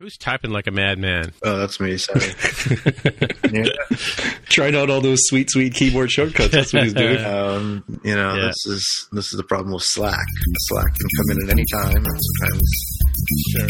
Who's typing like a madman? Oh, that's me. Sorry. yeah. Trying out all those sweet, sweet keyboard shortcuts. That's what he's doing. Um, you know, Yeah. this is this is the problem with Slack. Slack can come in at any time, and sometimes. Sure.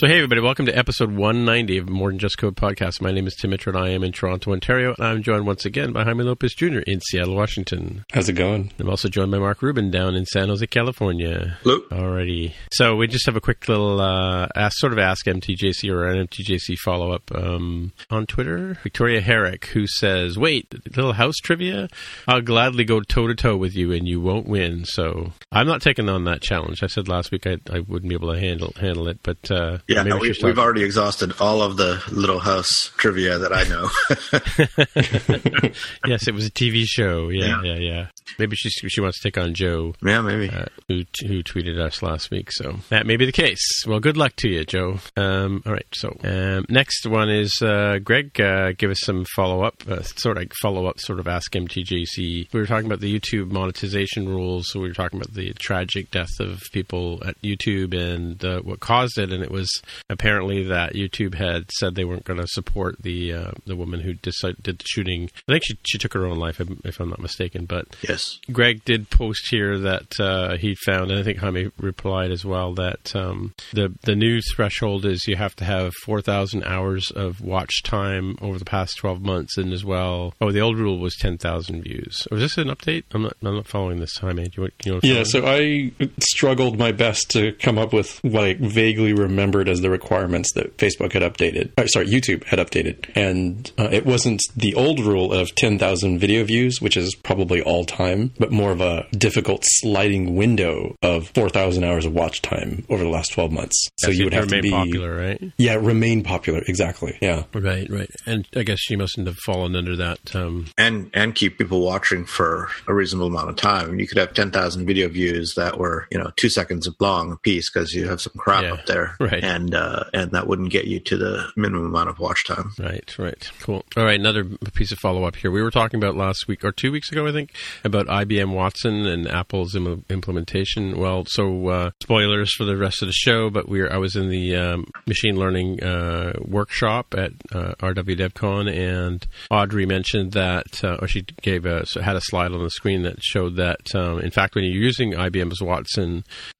So, hey, everybody, welcome to episode 190 of More Than Just Code podcast. My name is Tim Mitchell, and I am in Toronto, Ontario, and I'm joined once again by Jaime Lopez Jr. in Seattle, Washington. How's it going? I'm also joined by Mark Rubin down in San Jose, California. Hello. Alrighty. So we just have a quick little uh, ask, sort of ask MTJC or an MTJC follow up um, on Twitter. Victoria Heric, who says, "Wait, little house trivia. I'll gladly go toe to toe with you, and you won't win." So I'm not taking on that challenge. I said last week I, I wouldn't be able to handle handle it, but uh, Yeah, maybe we, we've already exhausted all of the Little House trivia that I know. yes, it was a TV show. Yeah, Yeah. yeah, yeah. Maybe she she wants to take on Joe. yeah, maybe. uh, who who tweeted us last week. So that may be the case. Well, good luck to you, Joe. Um, all right. So um, next one is uh, Greg. Uh, give us some follow up, uh, sort of follow up, sort of ask MTJC. We were talking about the YouTube monetization rules. So we were talking about the tragic death of people at YouTube and uh, what caused it. And it was apparently that YouTube had said they weren't going to support the uh, the woman who decided, did the shooting. I think she she took her own life, if, if I'm not mistaken. But yes. Greg did post here that uh, he found, and I think Jaime replied as well that um, the the new threshold is you have to have four thousand hours of watch time over the past twelve months, and as well, oh, the old rule was ten thousand views. Was this an update? I'm not. I'm not following this, Jaime. Do you, want- you want to Yeah, follow so I struggled my best to come up with what I vaguely remembered as the requirements that Facebook had updated. uh, Sorry, YouTube had updated. And uh, it wasn't the old rule of 10,000 video views, which is probably all time, but more of a difficult sliding window of 4,000 hours of watch time over the last 12 months. So Yes, you would have to remain be. popular, right? Yeah, remain popular. Exactly. Yeah. Right, right. And I guess she mustn't have fallen under that. Um, and and keep people watching for a reasonable amount of time. You could have ten thousand video views that were you know two seconds long a piece because you have some crap Yeah, up there, right. And uh, and that wouldn't get you to the minimum amount of watch time. Right, right. Cool. All right, another piece of follow up here. We were talking about last week or two weeks ago, I think, about IBM Watson and Apple's Im- implementation. Well, so uh, spoilers for the rest of the show, but we were, I was in the um, machine learning uh, workshop at uh, RWDevCon, and Audrey mentioned that, uh, or she gave a had a slide on the screen that showed that, um, in fact, when you're using IBM's Watson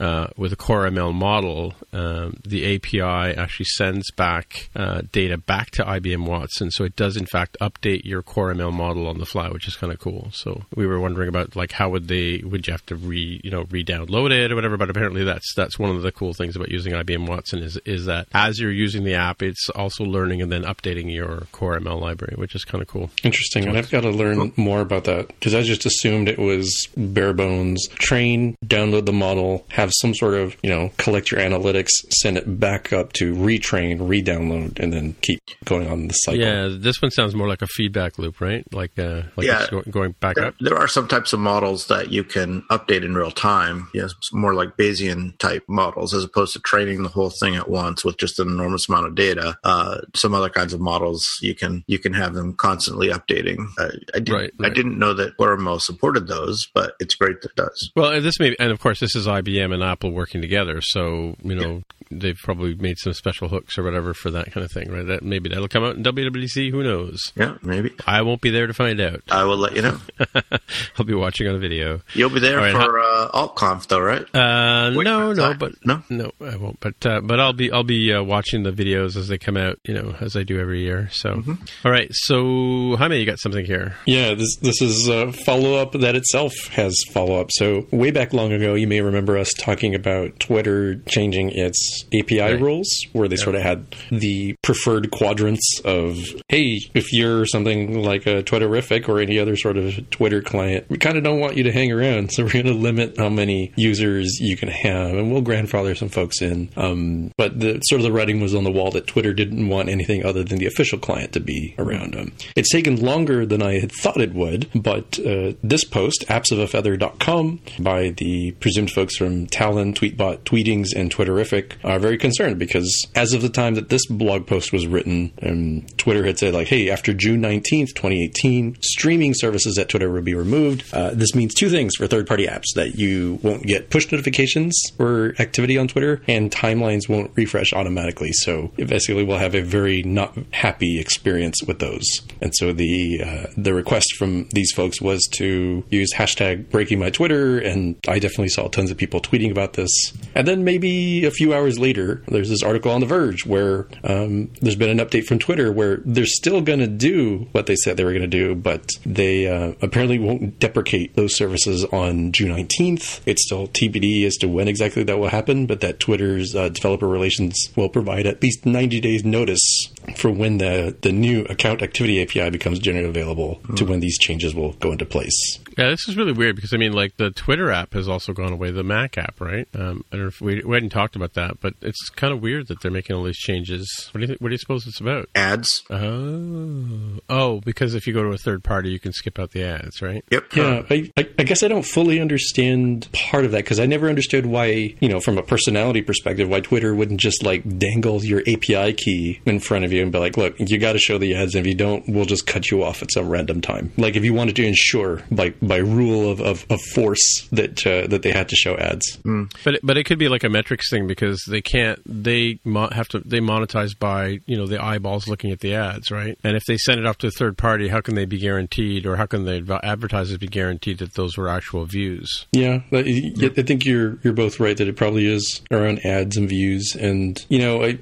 uh, with a Core ML model, um, the API actually sends back uh, data back to IBM Watson, so it does in fact update your Core ML model on the fly, which is kind of cool. So we were wondering wondering about like how would they would you have to re you know re-download it or whatever. But apparently that's that's one of the cool things about using IBM Watson is is that as you're using the app, it's also learning and then updating your core ML library, which is kind of cool. Interesting, and I've got to learn more about that because I just assumed it was bare bones: train, download the model, have some sort of you know collect your analytics, send it back up to retrain, re-download, and then keep going on the cycle. Yeah, this one sounds more like a feedback loop, right? Like uh, like Yeah. it's go- going back There, up. there are some types of models that you can update in real time. Yes, more like Bayesian type models, as opposed to training the whole thing at once with just an enormous amount of data. Uh, some other kinds of models you can you can have them constantly updating. Uh, I didn't Right, I didn't know that Core ML supported those, but it's great that it does. Well, and this may, and of course, this is IBM and Apple working together. So you know, they've probably made some special hooks or whatever for that kind of thing, right? That maybe that'll come out in WWDC. Who knows? Yeah, maybe I won't be there to find out. I will let you know. I'll be watching on a video. You'll be there All right, for uh, AltConf, though, right? Uh, Wait, no, no, sorry. but No? no, I won't. But uh, but I'll be I'll be uh, watching the videos as they come out, you know, as I do every year. So, Mm-hmm. All right. So, Jaime, you got something here? Yeah, this this is a follow up that itself has follow up. So way back long ago, you may remember us talking about Twitter changing its API Right. rules, where they sort of had the preferred quadrants of, hey, if you're something like a Twitterific or any other sort of Twitter client, we kind of don't want you to hang around, so we're going to limit how many users you can have, and we'll grandfather some folks in. Um, but the sort of the writing was on the wall that Twitter didn't want anything other than the official client to be around them. It's taken longer than I had thought it would, but uh, this post, appsofafeather.com, by the presumed folks from Talon, Tweetbot, Tweetings, and Twitterific, are very concerned because as of the time that this blog post was written, um, Twitter had said, like, hey, after June 19th, 2018, streaming services at Twitter will be removed. Uh, this means two things for third party apps that you won't get push notifications for activity on Twitter, and timelines won't refresh automatically. So basically, we'll have a very not happy experience with those. And so the uh, the request from these folks was to use hashtag breaking my Twitter, and I definitely saw tons of people tweeting about this. And then maybe a few hours later, there's this article on The Verge where um, there's been an update from Twitter where they're still going to do what they said they were going to do, but they uh, apparently won't deprecate those services on June 19th. It's still TBD as to when exactly that will happen, but that Twitter's uh, developer relations will provide at least 90 days notice for when the, the new account activity API becomes generally available to when these changes will go into place. Yeah, this is really weird because I mean, like the Twitter app has also gone away, the Mac app, right? Um, I don't know if we, we hadn't talked about that, but it's kind of weird that they're making all these changes. What do you think, What do you suppose it's about? Ads. Oh, oh, because if you go to a third party, you can skip out the ads, right? Yep. Yeah, I, I, I guess I don't fully understand part of that because I never understood why, you know, from a personality perspective, why Twitter wouldn't just like dangle your API key in front of you and be like, look, you got to show the ads. And if you don't, we'll just cut you off at some random time. Like if you wanted to ensure, like by rule of, of, of force, that uh, that they had to show ads. But it, but it could be like a metrics thing because they can't they mo- have to they monetize by you know the eyeballs looking at the ads right and if they send it off to a third party how can they be guaranteed or how can the advertisers be guaranteed that those were actual views Yeah, but I I think you're you're both right that it probably is around ads and views, and you know, I,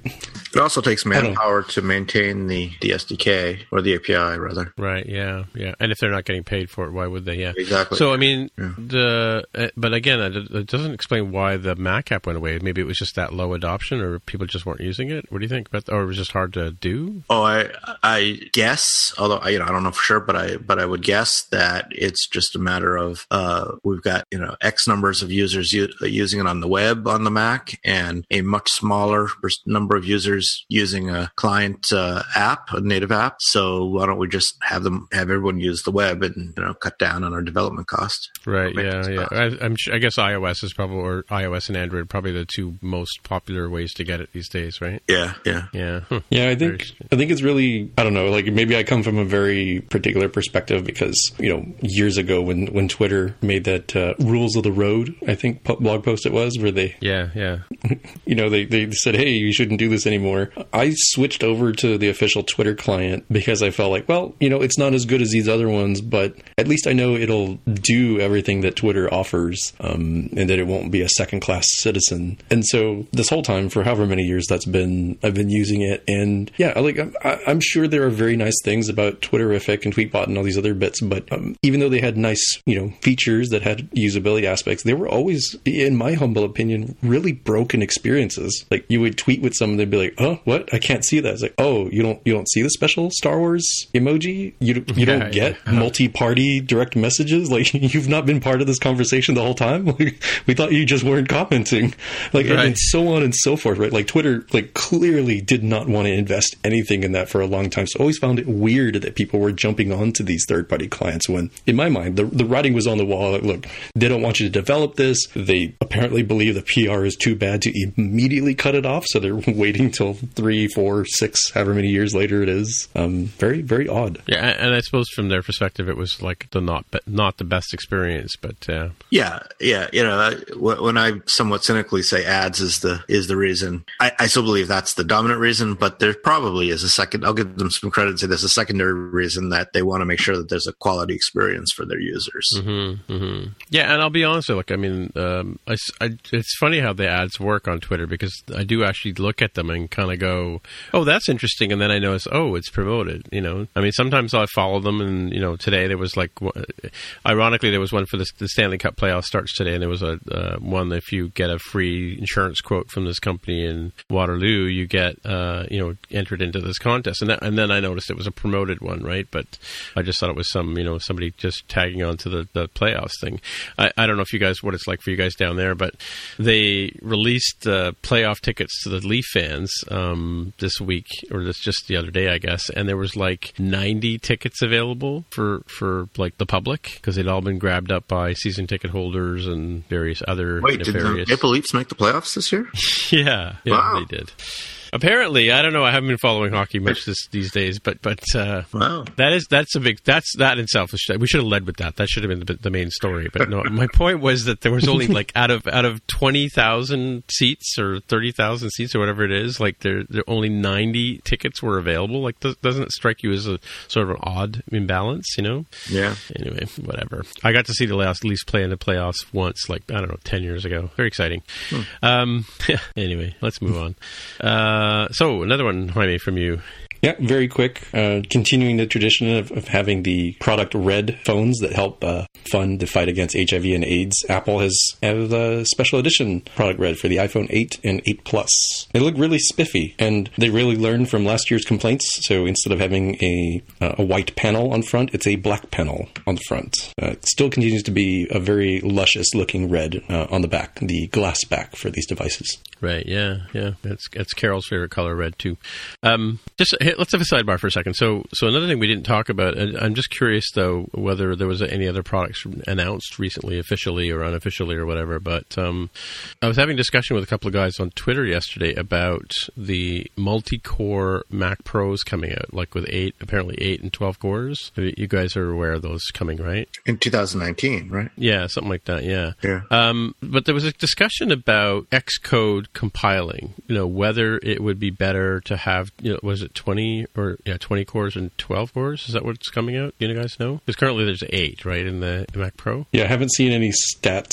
It also takes don't- manpower to maintain the, the SDK or the API rather. right yeah yeah. And if they're not getting paid for it why would they yeah. Exactly. so I mean the uh, but again it, it doesn't explain why the Mac app went away. Maybe it was just that low adoption or people just weren't using it. What do you think about or it was just hard to do? Oh, I I guess, although I, you know I don't know for sure, but I but I would guess that it's just a matter of uh, we've got you know X numbers of users u- using it on the web on the Mac, and a much smaller number of users using a client uh, app, a native app. So why don't we just have them have everyone use the web and you know cut down on our development cost? Right. Yeah. Yeah. cost. I, I'm. Sure, I guess iOS is probably or iOS and Android are probably the two most popular ways to get it these days. Right. Yeah, yeah. Yeah. Hmm. Yeah, I think I think it's really I don't know. Like maybe I come from a very particular perspective because you know years ago when when Twitter made that uh, rules of the road, I think blog post it was where they Yeah. Yeah. you know they they said hey you shouldn't do this anymore. I switched over to the official Twitter client because I felt like well you know it's not as good as these other ones, but at least I know it'll do everything that Twitter offers, um, and that it won't be a second class citizen. And so this whole time for however many years that's been I've been using it, and yeah, like I'm, I'm sure there are very nice things about Twitterific and Tweetbot and all these other bits, but um, even though they had had nice, you know, features that had usability aspects, they were always, in my humble opinion, really broken experiences. Like you would tweet with someone, they'd be like, "Oh, what? I can't see that." Like, "Oh, you don't you don't see the special Star Wars emoji? You you Yeah, don't get yeah. multi-party direct messages? Like you've not been part of this conversation the whole time? Like, we thought you just weren't commenting." Like and, Right. and so on and so forth, right? Like Twitter, like clearly did not want to invest anything in that for a long time. So I always found it weird that people were jumping onto these third-party clients when, in my mind, the the writing was on the wall. Like, look, they don't want you to develop this. They apparently believe the PR is too bad to immediately cut it off, so they're waiting till three, four, six, however many years later it is. Um, very, very odd. Yeah, and I suppose from their perspective, it was like the not be- not the best experience, but uh, Yeah, yeah. You know, when I somewhat cynically say ads is the is the reason, I, I still believe that's the dominant reason. But there probably is a second. I'll give them some credit. and Say there's a secondary reason that they want to make sure that there's a quality experience for their users. hmm Yeah, and I'll be honest. Look, I mean, um, I, s- I- it's funny how the ads work on Twitter because I do actually look at them and kind of go, "Oh, that's interesting," and then I notice, "Oh, it's promoted." You know, I mean, sometimes I follow them, and you know, today there was like, ironically, there was one for the, the Stanley Cup playoff starts today, and there was a uh, one if you get a free insurance quote from this company in Waterloo, you get uh, you know entered into this contest, and that, and then I noticed it was a promoted one, right? But I just thought it was some you know somebody just tagging on to the, the playoffs thing. I, I don't know if you guys what it's like for you guys down there, but they released uh, playoff tickets to the Leaf fans um, this week or this just the other day, I guess, and there was like 90 tickets available for for like the public because they'd all been grabbed up by season ticket holders and various other Wait, did the nefarious. Maple Leafs make the playoffs this year? Yeah, yeah, Wow. they did. Apparently, I don't know. I haven't been following hockey much this, these days, but but uh, Wow. that is that's a big that's that in itself. We should have led with that. That should have been the, the main story. But no, my point was that there was only like out of out of twenty thousand seats or thirty thousand seats or whatever it is, like there there only ninety tickets were available. Like th- doesn't it strike you as a sort of an odd imbalance? You know. Yeah. Anyway, whatever. I got to see the last Leafs play in the playoffs once, like I don't know, ten years ago. Very exciting. Um, anyway, let's move on. Uh, Uh, so another one, Jaime, from you. Yeah, very quick. Uh, continuing the tradition of, of having the product red phones that help uh, fund the fight against HIV and AIDS, Apple has added a special edition product red for the iPhone 8 and 8 Plus. They look really spiffy, and they really learned from last year's complaints. So instead of having a uh, a white panel on front, it's a black panel on the front. Uh, it still continues to be a very luscious looking red uh, on the back, the glass back for these devices. Right? Yeah, yeah. That's that's Carol's favorite color, red too. Um, just hey, let's have a sidebar for a second. So, so another thing we didn't talk about, and I'm just curious though whether there was any other products announced recently, officially or unofficially or whatever. But um, I was having a discussion with a couple of guys on Twitter yesterday about the multi-core Mac Pros coming out, like with eight, apparently eight and twelve cores. You guys are aware of those coming, right? In 2019, right? Yeah, something like that. Yeah. Yeah. Um, but there was a discussion about Xcode compiling. You know, whether it would be better to have, you know, was it twenty or yeah, twenty cores and twelve cores? Is that what's coming out? Do you guys know? Because currently there's eight, right, in the Mac Pro. Yeah, I haven't seen any stats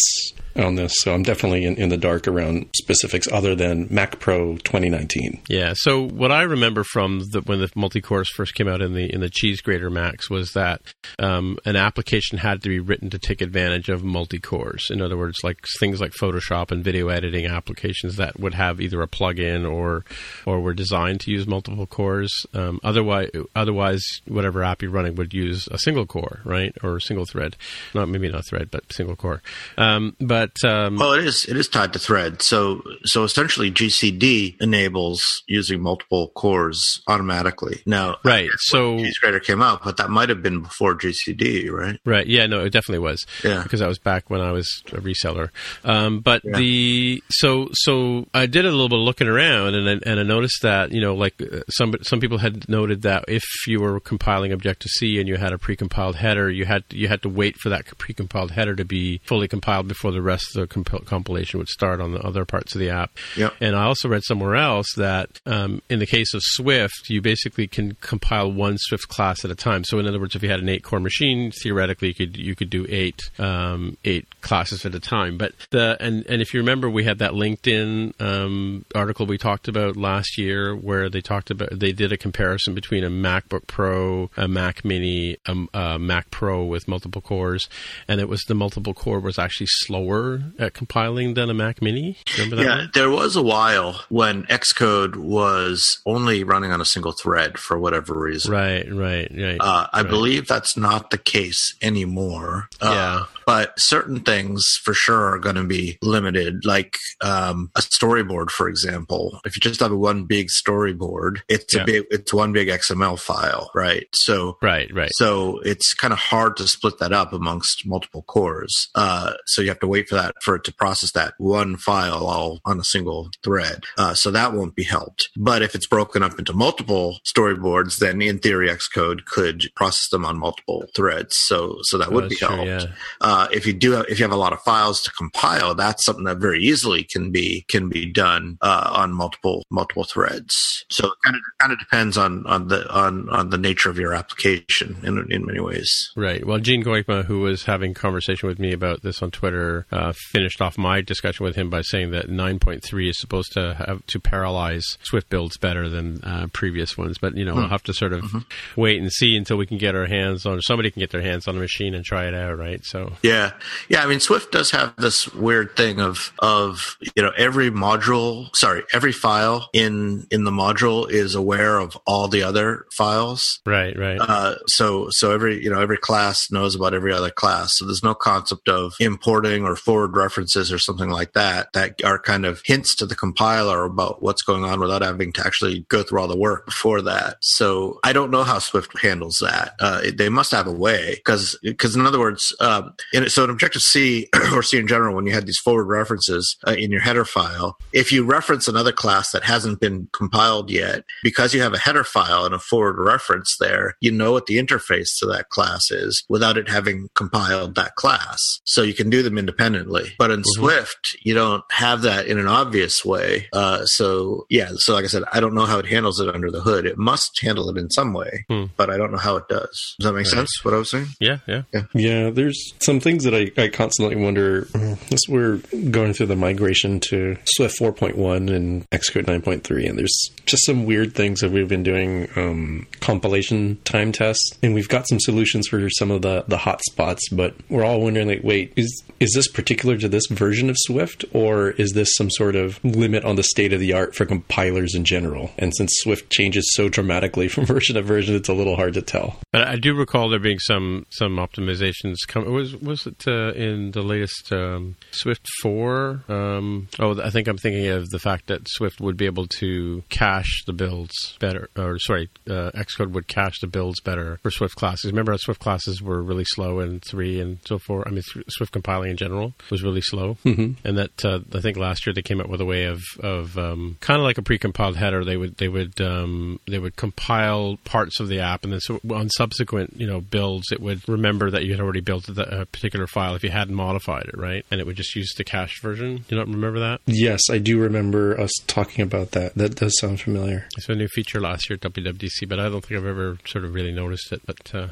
on this, so I'm definitely in, in the dark around specifics other than Mac Pro 2019. Yeah. So what I remember from the, when the multi-cores first came out in the in the cheese grater Macs was that um, an application had to be written to take advantage of multi-cores. In other words, like things like Photoshop and video editing applications that would have either a plugin or or were designed to use multiple cores. Um, otherwise, otherwise, whatever app you're running would use a single core, right, or a single thread. Not maybe not thread, but single core. Um, but um, Well, it is. It is tied to thread. So, so essentially, GCD enables using multiple cores automatically. Now, Right, so- cheese grater came out, but that might have been before GCD, right? Right. Yeah. No, it definitely was. Yeah. Because I was back when I was a reseller. Um, but Yeah. the so so I did a little bit of looking around, and I, and I noticed that you know like uh, some some people had noted that if you were compiling Objective C and you had a precompiled header, you had you had to wait for that precompiled header to be fully compiled before the rest of the comp- compilation would start on the other parts of the app. Yep. And I also read somewhere else that um, in the case of Swift, you basically can compile one Swift class at a time. So in other words, if you had an eight core machine, theoretically you could you could do eight um, eight classes at a time. But the and and if you remember, we had that LinkedIn um, article we talked about last year where they talked about they did a comparison between a MacBook Pro, a Mac Mini, a, a Mac Pro with multiple cores, and it was the multiple core was actually slower at compiling than a Mac Mini. Remember that? Yeah, one? there was a while when Xcode was only running on a single thread for whatever reason. Right, right, right. Uh, I right. believe that's not the case anymore. Uh, Yeah. But certain things for sure are going to be limited, like um, a storyboard, for example. If you just have one big storyboard, it's Yeah. a big, it's one big XML file, right? So Right, right. so it's kind of hard to split that up amongst multiple cores. Uh, so you have to wait for that for it to process that one file all on a single thread. Uh, so that won't be helped. But if it's broken up into multiple storyboards, then in theory, Xcode could process them on multiple threads. So so that Oh, would be true, helped. yeah. Uh, if you do have, if you have a lot of files to compile, that's something that very easily can be can be done uh, on multiple multiple threads. So it kind of kind of depends on on the on on the nature of your application in in many ways. Right. Well, Gene Goykhman, who was having conversation with me about this on Twitter, uh, finished off my discussion with him by saying that 9.3 is supposed to have to parallelize Swift builds better than uh, previous ones. But you know, we'll have to sort of wait and see until we can get our hands on somebody can get their hands on a machine and try it out. Right. So Yeah, yeah. I mean, Swift does have this weird thing of of you know every module, sorry, every file in in the module is aware of all the other files. right, right. Uh, so so every you know every class knows about every other class. So there's no concept of importing or forward references or something like that that are kind of hints to the compiler about what's going on without having to actually go through all the work before that. So I don't know how Swift handles that. Uh, it- they must have a way because because in other words, um, in, so in Objective C or C in general, when you had these forward references uh, in your header file, if you reference another class that hasn't been compiled yet, because you have a header file and a forward reference there, you know what the interface to that class is without it having compiled that class. So you can do them independently. But in Swift, you don't have that in an obvious way. Uh, so yeah, so like I said, I don't know how it handles it under the hood. It must handle it in some way, Hmm. but I don't know how it does. Does that make sense? What I was saying? yeah, yeah. Yeah, there's some things that I, I constantly wonder as we're going through the migration to Swift 4.1 and Xcode 9.3, and there's just some weird things that we've been doing um, compilation time tests, and we've got some solutions for some of the, the hot spots, but we're all wondering, like, wait, is is this particular to this version of Swift, or is this some sort of limit on the state of the art for compilers in general? And since Swift changes so dramatically from version to version, it's a little hard to tell. But I do recall there being some some optimizations. Come was was it uh, in the latest um, Swift four? Um, oh, I think I'm thinking of the fact that Swift would be able to cache the builds better, or sorry, uh, Xcode would cache the builds better for Swift classes. Remember, how Swift classes were really slow in three and so forth. I mean, Swift compiling in general was really slow, mm-hmm. and that uh, I think last year they came up with a way of of um, kind of like a precompiled header. They would they would um, they would compile parts of the app, and then so on subsequent you know builds, it would remember that you had already built the, a particular file if you hadn't modified it, right? And it would just use the cached version. You don't remember that? Yes, I do remember us talking about that. That does sound familiar. It's a new feature last year at WWDC, but I don't think I've ever sort of really noticed it. But uh,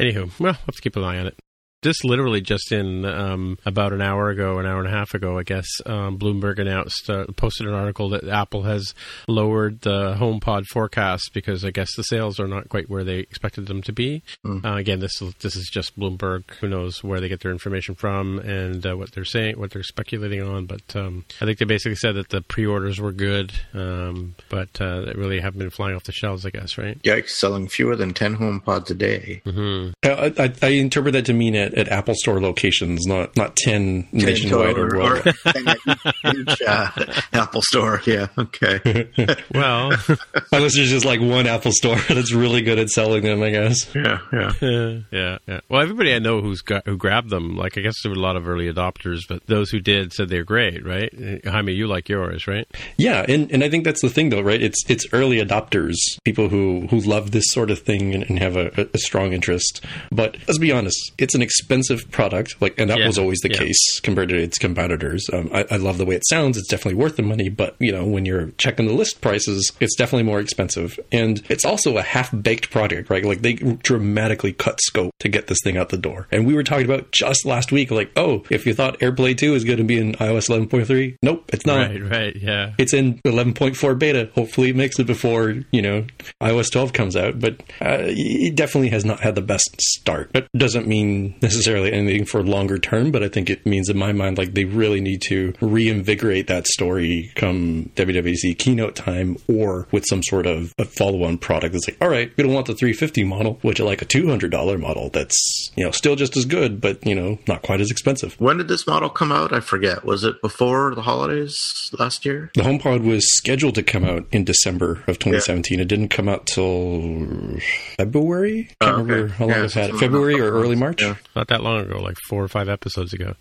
anywho, well, we'll have to keep an eye on it. This literally just in um, about an hour ago, an hour and a half ago, I guess, um, Bloomberg announced, uh, posted an article that Apple has lowered the HomePod forecast because I guess the sales are not quite where they expected them to be. Uh, again, this is, this is just Bloomberg. Who knows where they get their information from and uh, what they're saying, what they're speculating on. But um, I think they basically said that the pre-orders were good, um, but uh, they really haven't been flying off the shelves. I guess, right? Yikes, selling fewer than 10 HomePods a day. Uh, I, I, I interpret that to mean at, at Apple Store locations, not not ten nationwide or, or, worldwide. or 10 each uh, Apple store. Yeah, okay. Well. Unless there's just like one Apple Store that's really good at selling them, I guess. Yeah, yeah. yeah, yeah. Well, everybody I know who's got, who grabbed them, like I guess there were a lot of early adopters, but those who did said they're great, right? Jaime, you like yours, right? Yeah, and, and I think that's the thing, though, right? It's it's early adopters, people who who love this sort of thing and, and have a, a strong interest. But let's be honest, it's an expensive product, like, and that Yeah, was always the yeah. case compared to its competitors. Um, I, I love the way it sounds; it's definitely worth the money. But you know, when you're checking the list prices, it's definitely more expensive, and it's also a half baked product, right? Like they dramatically cut scope to get this thing out the door. And we were talking about just last week, like, oh, if you thought AirPlay 2 is going to be in iOS 11.3, nope, it's not. Right, right, yeah. It's in 11.4 beta. Hopefully, it makes it before you know iOS 12 comes out. But uh, it definitely has not had the best start. That doesn't mean necessarily anything for longer term. But I think it means, in my mind, like they really need to reinvigorate that story come WWDC keynote time, or with some sort of a follow-on product that's like, all right, we don't want the 350 model, which is like a $200 model that's you know still just as good, but you know not quite as expensive. When did this model come out? I forget. Was it before the holidays last year? The HomePod was scheduled to come out in December of 2017. It didn't come out till February. I Can't Oh, okay. remember how long Yeah, it's had. it. February or early March. Yeah. Not that long ago, like four or five episodes ago.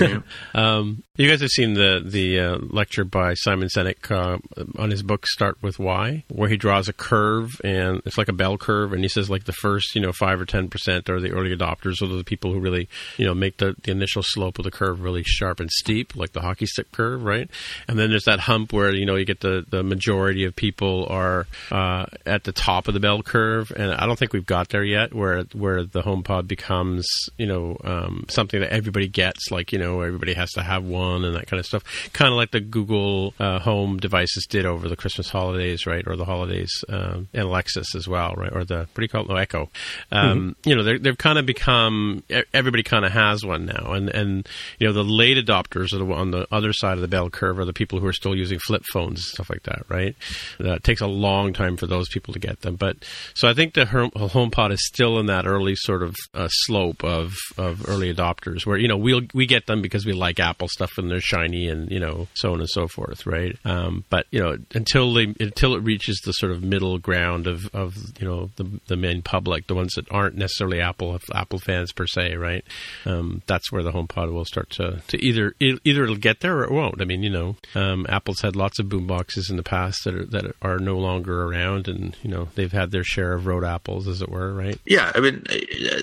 um, you guys have seen the the uh, lecture by Simon Sinek uh, on his book Start with Why, where he draws a curve and it's like a bell curve, and he says like the first you know five or ten percent are the early adopters, or the people who really you know make the, the initial slope of the curve really sharp and steep, like the hockey stick curve, right? And then there's that hump where you know you get the the majority of people are uh, at the top of the bell curve, and I don't think we've got there yet, where where the HomePod becomes you know um, something that everybody gets, like you know everybody has to have one and that kind of stuff, kind of like the Google uh, Home devices did over the Christmas holidays, right, or the holidays, um, and Lexus as well, right, or the what do you call it, no Echo. Um, You know, they've kind of become everybody kind of has one now, and and you know the late adopters are the on the other side of the bell curve are the people who are still using flip phones and stuff like that, right? That takes a long time for those people to get them, but so I think the Home- HomePod is still in that early sort of uh, slope of of early adopters, where you know we'll we get them because we like Apple stuff and they're shiny and you know so on and so forth, right? Um, but you know until they until it reaches the sort of middle ground of of you know the the main public, the ones that aren't necessarily Apple Apple fans per se, right? Um, that's where the HomePod will start to to either either it'll get there or it won't. I mean, you know, um, Apple's had lots of boom boxes in the past that are, that are no longer around, and you know they've had their share of road apples, as it were, right? Yeah, I mean,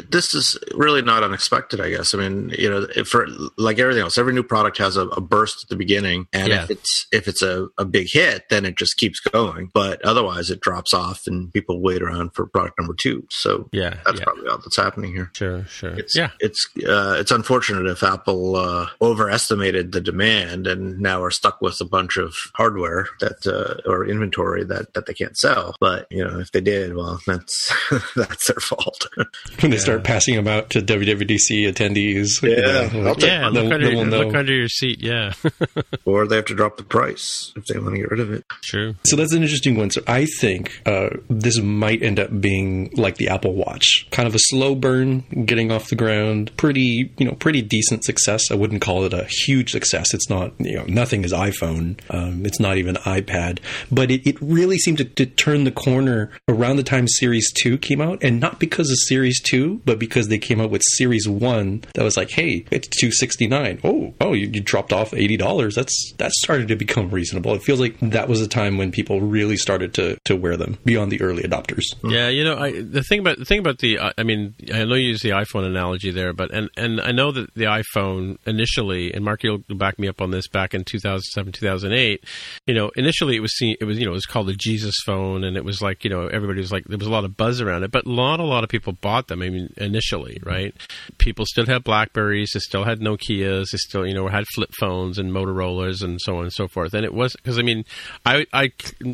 this is really not unexpected. I guess. I mean, you know, for like everything else, every new product has a, a burst at the beginning, and Yeah. if it's if it's a, a big hit, then it just keeps going. But otherwise, it drops off, and people wait around for product number two. So Yeah, that's yeah. probably all that's happening here. Sure, sure. It's, yeah, it's uh, it's unfortunate if Apple uh, overestimated the demand and now are stuck with a bunch of hardware that uh, or inventory that, that they can't sell. But you know, if they did, well, that's that's their fault. When they start passing them out to WWDC attendees. you Yeah, know, I'll take yeah. Look under, look under your seat. Yeah, or they have to drop the price if they want to get rid of it. true. So that's an interesting one. So I think uh, this might end up being like the Apple Watch, kind of a slow burn, getting off the ground. Pretty, you know, pretty decent success. I wouldn't call it a huge success. It's not, you know, nothing is iPhone. Um, it's not even iPad. But it, it really seemed to, to turn the corner around the time Series Two came out, and not because of Series Two, but because they came out with Series One that was like, hey, it's two sixty nine. Oh, oh, you, you dropped off eighty dollars. That's that started to become reasonable. It feels like that was a time when people really started to to wear them beyond the early adopters. Yeah, you know, I, the thing about the thing about the, uh, I mean, I know you use the iPhone analogy there, but and and I know that the iPhone initially, and Mark, you'll back me up on this. Back in 2007, 2008, you know, initially it was seen, it was you know, it was called the Jesus phone, and it was like you know, everybody was like, there was a lot of buzz around it, but not a lot of people bought them. I mean, initially, right? People still had Blackberries, they still had Nokia's, they still you know had flip phones and Motorola's and so on and so forth. And it was because I mean, I I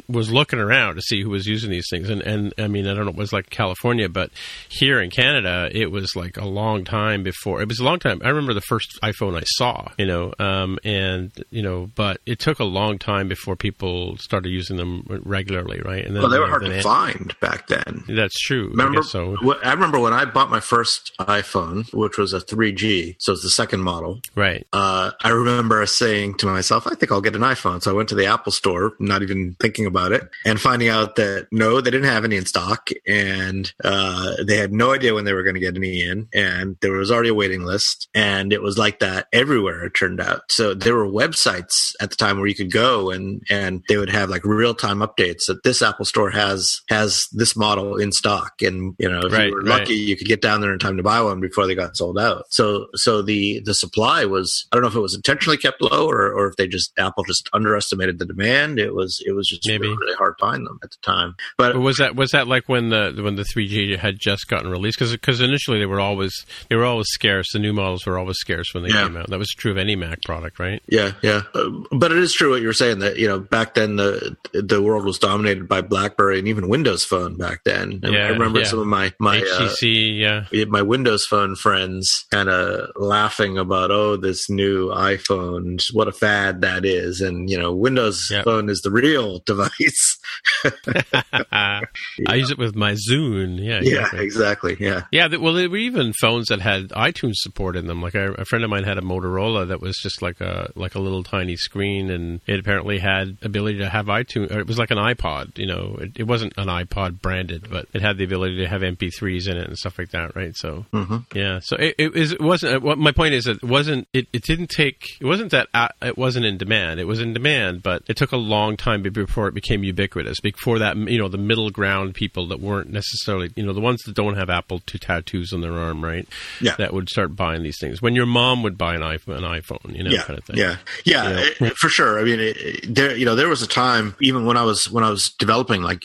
was looking around to see who was using these things, and and I mean, I don't know, it was like California, but here in Canada, it was like a long time before. It was a long time. I remember the first iPhone I saw, you know, um, and you know, but it took a long time before people started using them regularly, right? And then Well, they were hard to find back then. That's true. I Remember, guess so I remember when I bought my first iPhone, which was a 3G, so it's the second model. right. Uh, I remember saying to myself, I think I'll get an iPhone. So I went to the Apple store, not even thinking about it, and finding out that no, they didn't have any in stock, and uh, they had no idea when they were going to get any in, and there was already a waiting list, and it was like that everywhere. It turned out. So there were websites at the time where you could go and and they would have like real time updates that this Apple store has has this model in stock. And, you know, if Right, you were right. lucky, you could get down there in time to buy one before they got sold out. So, so the, the supply was, I don't know if it was intentionally kept low or, or if they just, Apple just underestimated the demand. It was, it was just Maybe. really, hard to find them at the time. But, But was that was that like when the when the 3G had just gotten released? Because because initially they were always they were always scarce. The new models were always scarce when they Yeah. came out. That was true of any Mac product, right? Yeah, yeah, Uh, but it is true what you were saying that you know back then the the world was dominated by BlackBerry and even Windows Phone back then. And Yeah, I remember yeah. some of my my uh, HTC, yeah. my Windows Phone friends kind of laughing about oh this new iPhone, what a fad that is, and you know Windows Yep. Phone is the real device. I use it with my Zune. Yeah, yeah, exactly. exactly. Yeah, Yeah, well, there were even phones that had iTunes support in them. Like a, a friend of mine had a Motorola that was just like a like a little tiny screen, and it apparently had ability to have iTunes. Or it was like an iPod. You know, it, it wasn't an iPod branded, but it had the ability to have MP3s in it and stuff like that, right? So, yeah. So it, it, was, it wasn't. uh, my point is, that it wasn't. It, it didn't take. It wasn't that uh, it wasn't in demand. It was in demand, but it took a long time before it became ubiquitous. Before that, you know, the middle ground people that weren't necessarily, you know, the ones that don't have Apple two tattoos on their arm, right? Yeah. That would start buying these things. When your mom would buy an iPhone, an iPhone, you know, yeah, kind of thing. Yeah, yeah, it- for sure. I mean, it- there, you know, there was a time even when I was when I was developing, like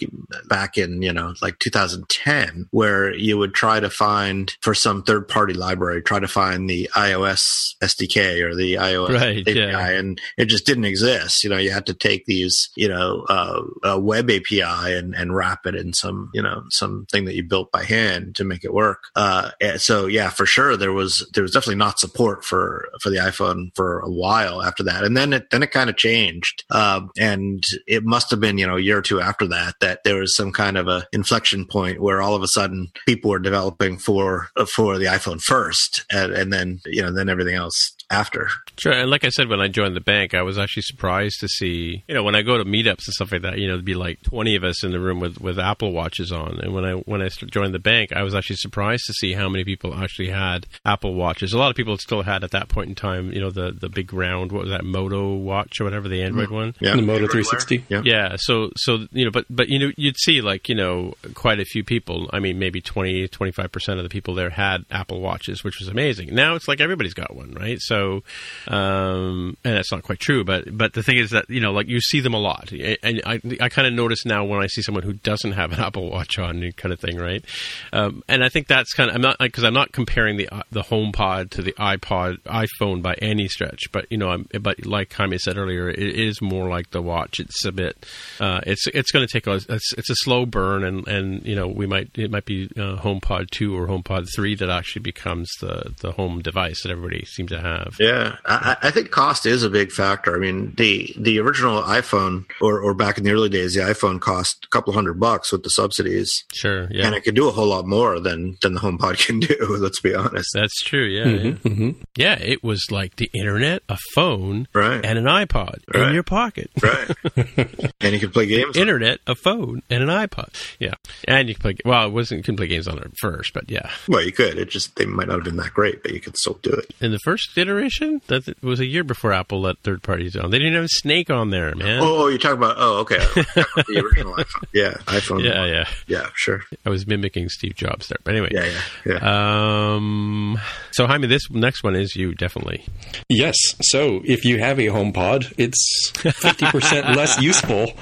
back in you know, like 2010, where you would try to find for some third party library, try to find the iOS SDK or the iOS Right, API, yeah. and it just didn't exist. You know, you had to take these, you know, uh, a web API and and wrap it in some, you know, something that you built by hand to make it work. Uh, so yeah, for sure, there was there was definitely not support for for the iPhone for a while after that, and then it then it kind of changed. Um, and it must have been you know a year or two after that that there was some kind of a inflection point where all of a sudden people were developing for for the iPhone first, and, and then you know then everything else after. Sure, and like I said, when I joined the bank, I was actually surprised to see, you know, when I go to meetups and stuff like that, you know, there'd be like twenty of us in the room with, with Apple watches on. And when I when I joined the bank, I was actually surprised to see how many people actually had Apple watches. A lot of people still had at that point in time, you know, the the big round, what was that, Moto watch or whatever, the mm-hmm. Android one. Yeah, The Moto 360? Yeah. Yeah, so so you know, but but you know, you'd see like you know quite a few people. I mean, maybe 20, 25 percent of the people there had Apple watches, which was amazing. Now it's like everybody's got one, right? So, um, and that's not quite true, but but the thing is that you know, like you see them a lot, and I I kind of notice now when I see someone who doesn't have an Apple Watch on, kind of thing, right? Um, and I think that's kind of I'm not because I'm not comparing the uh, the HomePod to the iPod iPhone by any stretch, but you know, I'm, but like Jaime said earlier, it is more like the watch. It's a bit, uh, it's it's going to take a it's, it's a slow burn, and and you know we might it might be uh, HomePod two or HomePod three that actually becomes the the home device that everybody seems to have. Yeah, I, I think cost is a big factor. I mean, the the original iPhone, or or back in the early days, the iPhone cost a couple hundred bucks with the subsidies, Sure, yeah, and it could do a whole lot more than than the HomePod can do. Let's be honest. that's true. Yeah, mm-hmm, yeah. Mm-hmm. yeah, it was like the internet, a phone, Right. and an iPod in your pocket. Right, and you can play games. internet, a phone, and an iPod. Yeah, and you can play. Well, it wasn't you couldn't play games on it first, but yeah, Well, you could. It just they might not have been that great, but you could still do it. in the first iteration, that it was a year before Apple let third parties on. They didn't have a Snake on there, man. Oh, oh, you're talking about? Oh, okay, the original iPhone. Yeah, iPhone. Yeah, yeah. yeah, sure. I was mimicking Steve Jobs there, but anyway. Yeah, yeah, yeah. Um. So Jaime, this next one is you definitely. Yes. So if you have a HomePod, it's 50% less useful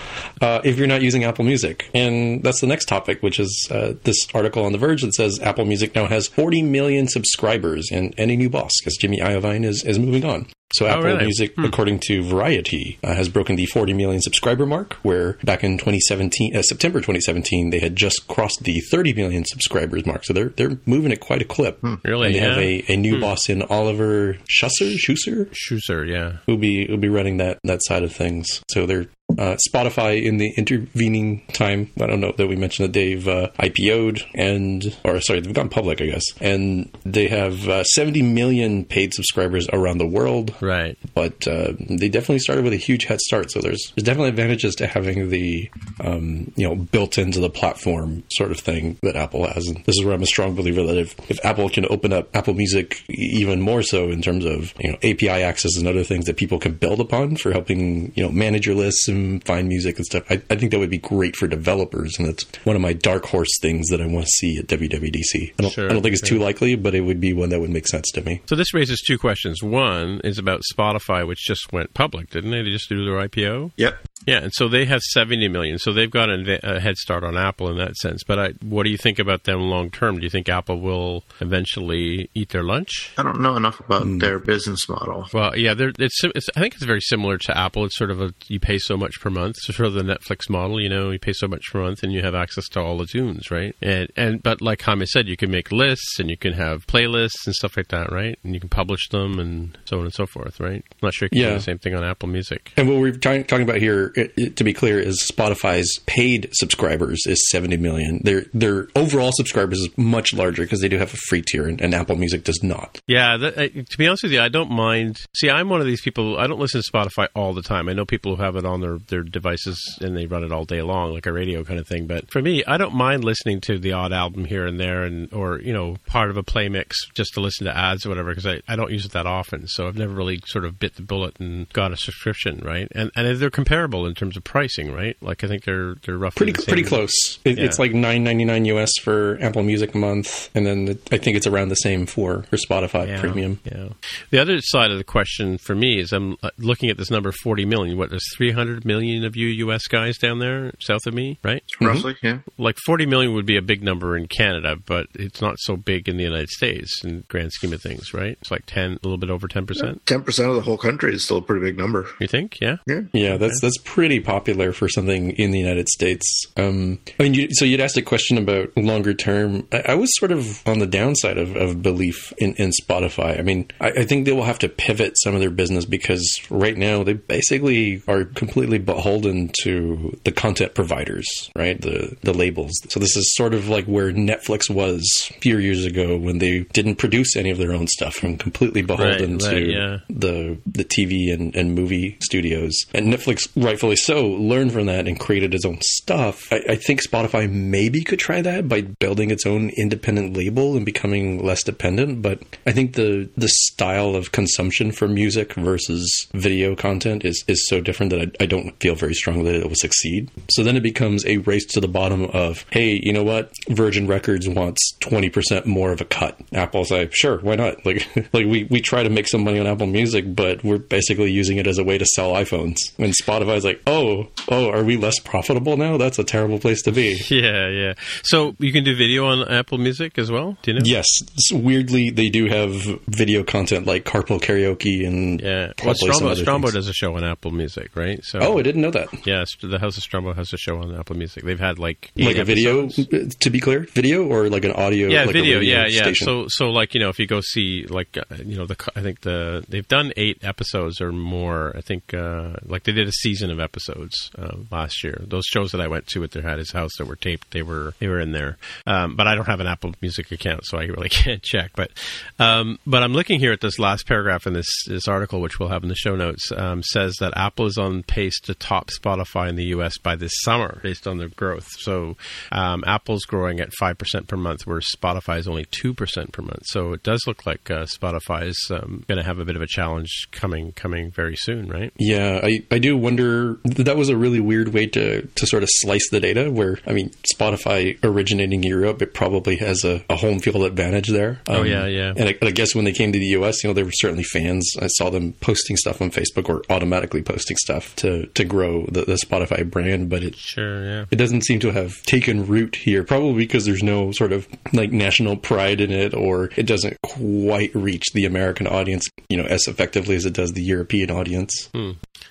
uh, if you're not using Apple Music. And that's the next topic, which is uh, this article on The Verge that says Apple Music now has 40 million subscribers and, and a new boss because Jimmy Iovine is, is moving on. So Apple really? Music, according to Variety, uh, has broken the 40 million subscriber mark, where back in 2017, uh, September 2017, they had just crossed the 30 million subscribers mark. So they're they're moving at quite a clip. Really? And they have a, a new boss in Oliver Schusser, Schusser, Schusser, yeah. who'll be who'll be running that that side of things. So they're uh, Spotify in the intervening time. I don't know that we mentioned that they've uh, IPO'd and or sorry they've gone public, I guess, and they have uh, 70 million paid subscribers around the world. Right. But uh, they definitely started with a huge head start. So there's there's definitely advantages to having the um, you know built into the platform sort of thing that Apple has. And this is where I'm a strong believer that if, if Apple can open up Apple Music even more so in terms of you know API access and other things that people can build upon for helping you know manage your lists and them find music and stuff. I, I think that would be great for developers, and that's one of my dark horse things that I want to see at WWDC. I don't, Sure, I don't think it's sure. too likely, but it would be one that would make sense to me. So this raises two questions. One is about Spotify, which just went public, didn't they? They just do their IPO. Yep. Yeah, and so they have 70 million. So they've got a, a head start on Apple in that sense. But I, what do you think about them long term? Do you think Apple will eventually eat their lunch? I don't know enough about hmm. their business model. Well, yeah, they're, it's, it's. I think it's very similar to Apple. It's sort of a you pay so much per month. It's sort of the Netflix model. You know, you pay so much per month, and you have access to all the tunes, right? And and but like Jaime said, you can make lists and you can have playlists and stuff like that, right? And you can publish them and so on and so forth, right? I'm not sure you can do the same thing on Apple Music. And what we're talking talking about here, to be clear, is Spotify's paid subscribers is 70 million. Their their overall subscribers is much larger because they do have a free tier, and, and Apple Music does not. Yeah, that, uh, to be honest with you, I don't mind. See, I'm one of these people. I don't listen to Spotify all the time. I know people who have it on their their devices and they run it all day long, like a radio kind of thing. But for me, I don't mind listening to the odd album here and there, and or you know, part of a play mix just to listen to ads or whatever, because I, I don't use it that often. So I've never really sort of bit the bullet and got a subscription, right? And and they're comparable in terms of pricing, right? Like I think they're they're roughly Pretty the same. pretty close. It, Yeah. It's like 9.99 US for Apple Music a month, and then it, I think it's around the same for for Spotify Yeah, Premium. Yeah. The other side of the question for me is I'm uh, looking at this number 40 million. What, there's 300 million of you U.S. guys down there south of me, right? Roughly, yeah. Like 40 million would be a big number in Canada, but it's not so big in the United States in grand scheme of things, right? It's like 10, a little bit over 10%. Ten percent of the whole country is still a pretty big number. You think? Yeah. Yeah. Yeah, that's that's pretty popular for something in the United States. Um, I mean, you, so you'd asked a question about longer term. I, I was sort of on the downside of, of belief in, in Spotify. I mean, I, I think they will have to pivot some of their business because right now they basically are completely beholden to the content providers, right? The the labels. So this is sort of like where Netflix was a few years ago when they didn't produce any of their own stuff and completely beholden right, to yeah. the the TV and, and movie studios. And Netflix, rightfully so, learned from that and created its own stuff. I, I think Spotify maybe could try that by building its own independent label and becoming less dependent. But I think the the style of consumption for music versus video content is, is so different that I, I don't feel very strongly that it will succeed. So then it becomes a race to the bottom of, hey, you know what? Virgin Records wants 20% more of a cut. Apple's like, sure, why not? Like, like we, we try to make some money on Apple Music, but we're basically using it as a way to sell iPhones. And Spotify's like, oh, oh, are we less profitable now? That's a terrible place to be. Yeah, yeah. So you can do video on Apple Music as well? Do you know? Yes, s- weirdly, they do have video content like carpool karaoke and Yeah. Well, Strombo, Strombo things. does a show on Apple Music, right? So Oh, I didn't know that. Yeah, the House of Strombo has a show on Apple Music. They've had like Like a video, to be clear, video or like an audio. Yeah, like video. Yeah, yeah. station? So, so like you know, if you go see like uh, you know the I think the they've done eight episodes or more. I think uh, like they did a season of episodes uh, last year. Those shows that I went to at their at his house that were taped, they were they were in there. Um, but I don't have an Apple Music account, so I really can't check. But um, but I'm looking here at this last paragraph in this this article, which we'll have in the show notes, um, says that Apple is on pace to top Spotify in the U.S. by this summer, based on their growth. So um, Apple's growing at five percent per month, whereas Spotify is only two percent per month. So it does look like uh, Spotify is um, going to have a bit of a challenge coming coming very soon, right? Yeah, I, I do wonder. That was a really weird way to, to sort of slice the data. Where I mean, Spotify originating in Europe, it probably has a, a home field advantage there. Um, Oh, yeah, yeah. And I, and I guess when they came to the U.S., you know, they were certainly fans. I saw them posting stuff on Facebook or automatically posting stuff to to grow the, the Spotify brand, but it Sure, yeah. it doesn't seem to have taken root here. Probably because there's no sort of like national pride in it, or it doesn't quite reach the American audience, you know, as effectively as it does the European audience.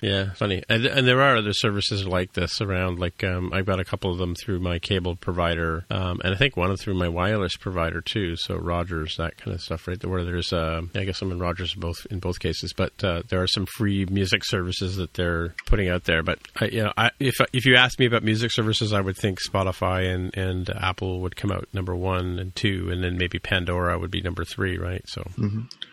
Yeah, funny. And, and there are other services like this around. Like um, I've got a couple of them through my cable provider, um, and I think one through my wireless provider too. So Rogers, that kind of stuff, right? Where there's, uh, I guess I'm in Rogers both in both cases, but uh, there are some free music services that they're putting out there. But I, you know, I, if if you ask me about music services, I would think Spotify and and Apple would come out number one and two, and then maybe Pandora would be number three, right? So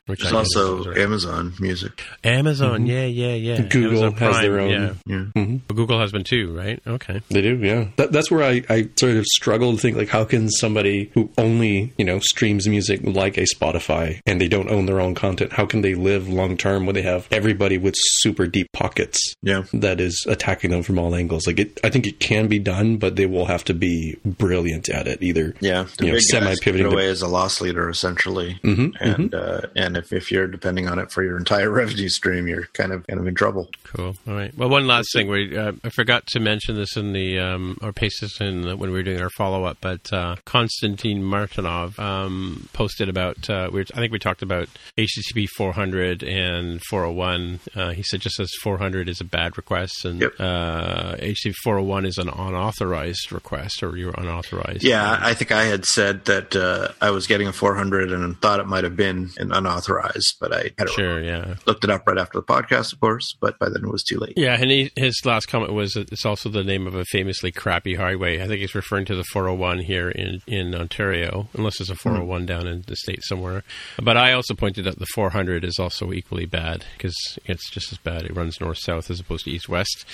Which There's I also is right. Amazon Music. Amazon. Yeah, yeah, yeah. Google Amazon has their Prime, own. Yeah. Yeah. Well, Google has one too, right? Okay. They do, yeah. That, that's where I, I sort of struggle to think like, how can somebody who only you know streams music like a Spotify and they don't own their own content, how can they live long term when they have everybody with super deep pockets Yeah. that is attacking them from all angles? Like, it, I think it can be done, but they will have to be brilliant at it. Either Yeah, the you know, big guys semi-pivoting give it to- away as a loss leader essentially, Mhm, and uh, and if, if you're depending on it for your entire revenue stream, you're kind of kind of in trouble. Cool. All right. Well, one last thing. We uh, I forgot to mention this in the um, or paste this in when we were doing our follow up, but uh, Konstantin Martinov um, posted about. Uh, we were, I think we talked about HTTP 400 and 401. Uh, he said just as 400 is a bad request, and Yep. uh, HTTP 401 is an unauthorized request, or you're unauthorized. Yeah, I think I had said that uh, I was getting a 400 and thought it might have been an unauthorized, but I had Sure. Yeah. looked it up right after the podcast, of course. But by then it was too late. Yeah, and he, his last comment was it's also the name of a famously crappy highway. I think he's referring to the 401 here in, in Ontario, unless there's a 401 down in the state somewhere. But I also pointed out the 400 is also equally bad because it's just as bad. It runs north south as opposed to east west.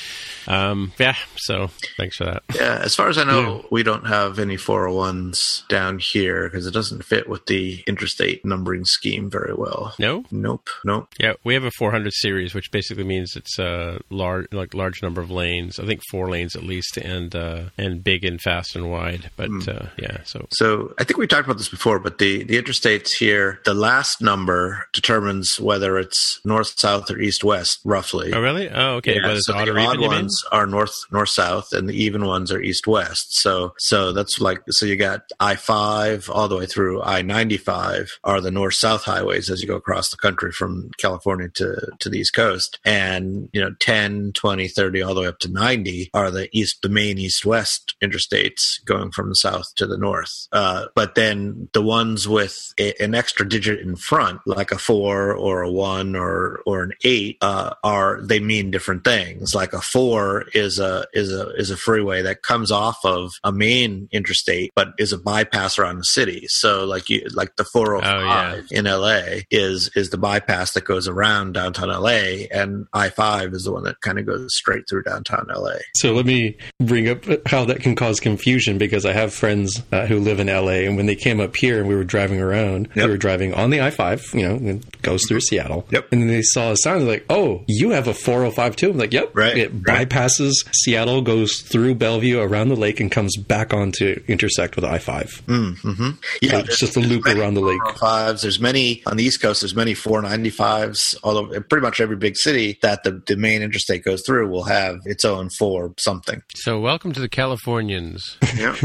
Um, yeah, so thanks for that. Yeah, as far as I know, we don't have any 401s down here because it doesn't fit with the interstate numbering scheme very well. No? Nope, nope. Yeah, we have a 400 series, which basically means it's a large, like large number of lanes. I think four lanes at least, and uh, and big and fast and wide. But uh, yeah, so So I think we talked about this before, but the, the interstates here, the last number determines whether it's north, south, or east, west, roughly. oh really? Oh okay. Yeah, but it's so odd the or even, odd ones are north north south, and the even ones are east west. So so that's like so you got I five all the way through I ninety five are the north south highways as you go across the country from California to to the east coast, and you know 10, 20, 30, all the way up to ninety are the east the main east west interstates going from the south to the north. Uh, but then the ones with a, an extra digit in front, like a four or a one or or an eight, uh, are they mean different things. Like a four is a is a is a freeway that comes off of a main interstate, but is a bypass around the city. So like you like the four hundred five in LA is is the bypass that goes around downtown LA, and I five is the one that kind of goes straight through downtown LA. So let me bring up how that can cause confusion because I have friends uh, who live in LA, and when they came up here and we were driving around, we were driving on the I five, you know, it goes through Seattle. Yep. And then they saw a sign they're like, "Oh, you have a 405 too." I'm like, "Yep." Right, It right. bypasses Seattle, goes through Bellevue, around the lake, and comes back on to intersect with I five. Mm-hmm. Yeah, it's just a loop around the lake. 405s. There's many on the East Coast. There's many 495s. Although pretty much every big city that the, the main interstate goes through will have its own four something. So welcome to the Californians. Yeah.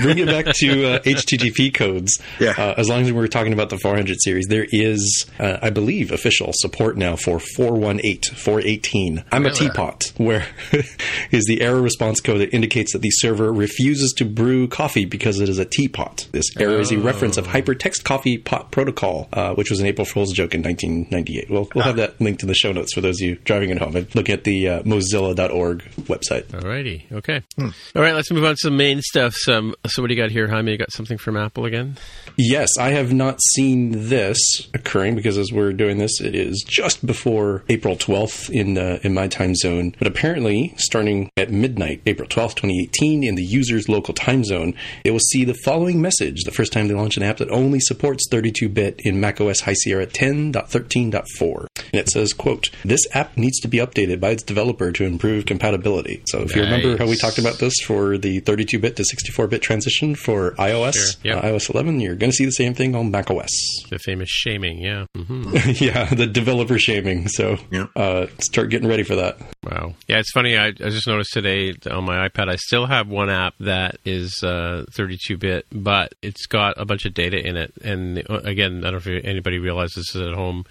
Bring it back to uh, HTTP codes. Yeah. Uh, as long as we're talking about the 400 series, there is, uh, I believe, official support now for 418, 418. I'm a teapot, where is the error response code that indicates that the server refuses to brew coffee because it is a teapot. This error is a reference of Hypertext Coffee Pot Protocol, uh, which was an April Fool's joke in 1998. Well, we'll have that linked in the show notes for those of you driving at home. Look at the uh, Mozilla.org website. Alrighty, okay. All right, let's move on to some main stuff. Some, so what do you got here, Jaime? You got something from Apple again? Yes, I have not seen this occurring because as we're doing this, it is just before April 12th in uh, in my time zone. But apparently, starting at midnight, April 12th, 2018, in the user's local time zone, it will see the following message: the first time they launch an app that only supports 32-bit in macOS High Sierra 10.13.4, and it says, "quote This app needs to be updated by its developer to improve compatibility." So, if you remember how we talked about this for the 32-bit to 64-bit transition for iOS, Sure, yep. uh, iOS 11, you're going to see the same thing on macOS. The famous shaming, yeah. hmm yeah, the developer shaming. So Yeah. uh, start getting ready for that. Wow. Yeah, it's funny. I, I just noticed today on my iPad, I still have one app that is uh, 32-bit, but it's got a bunch of data in it. And uh, again, I don't know if anybody realizes this at home,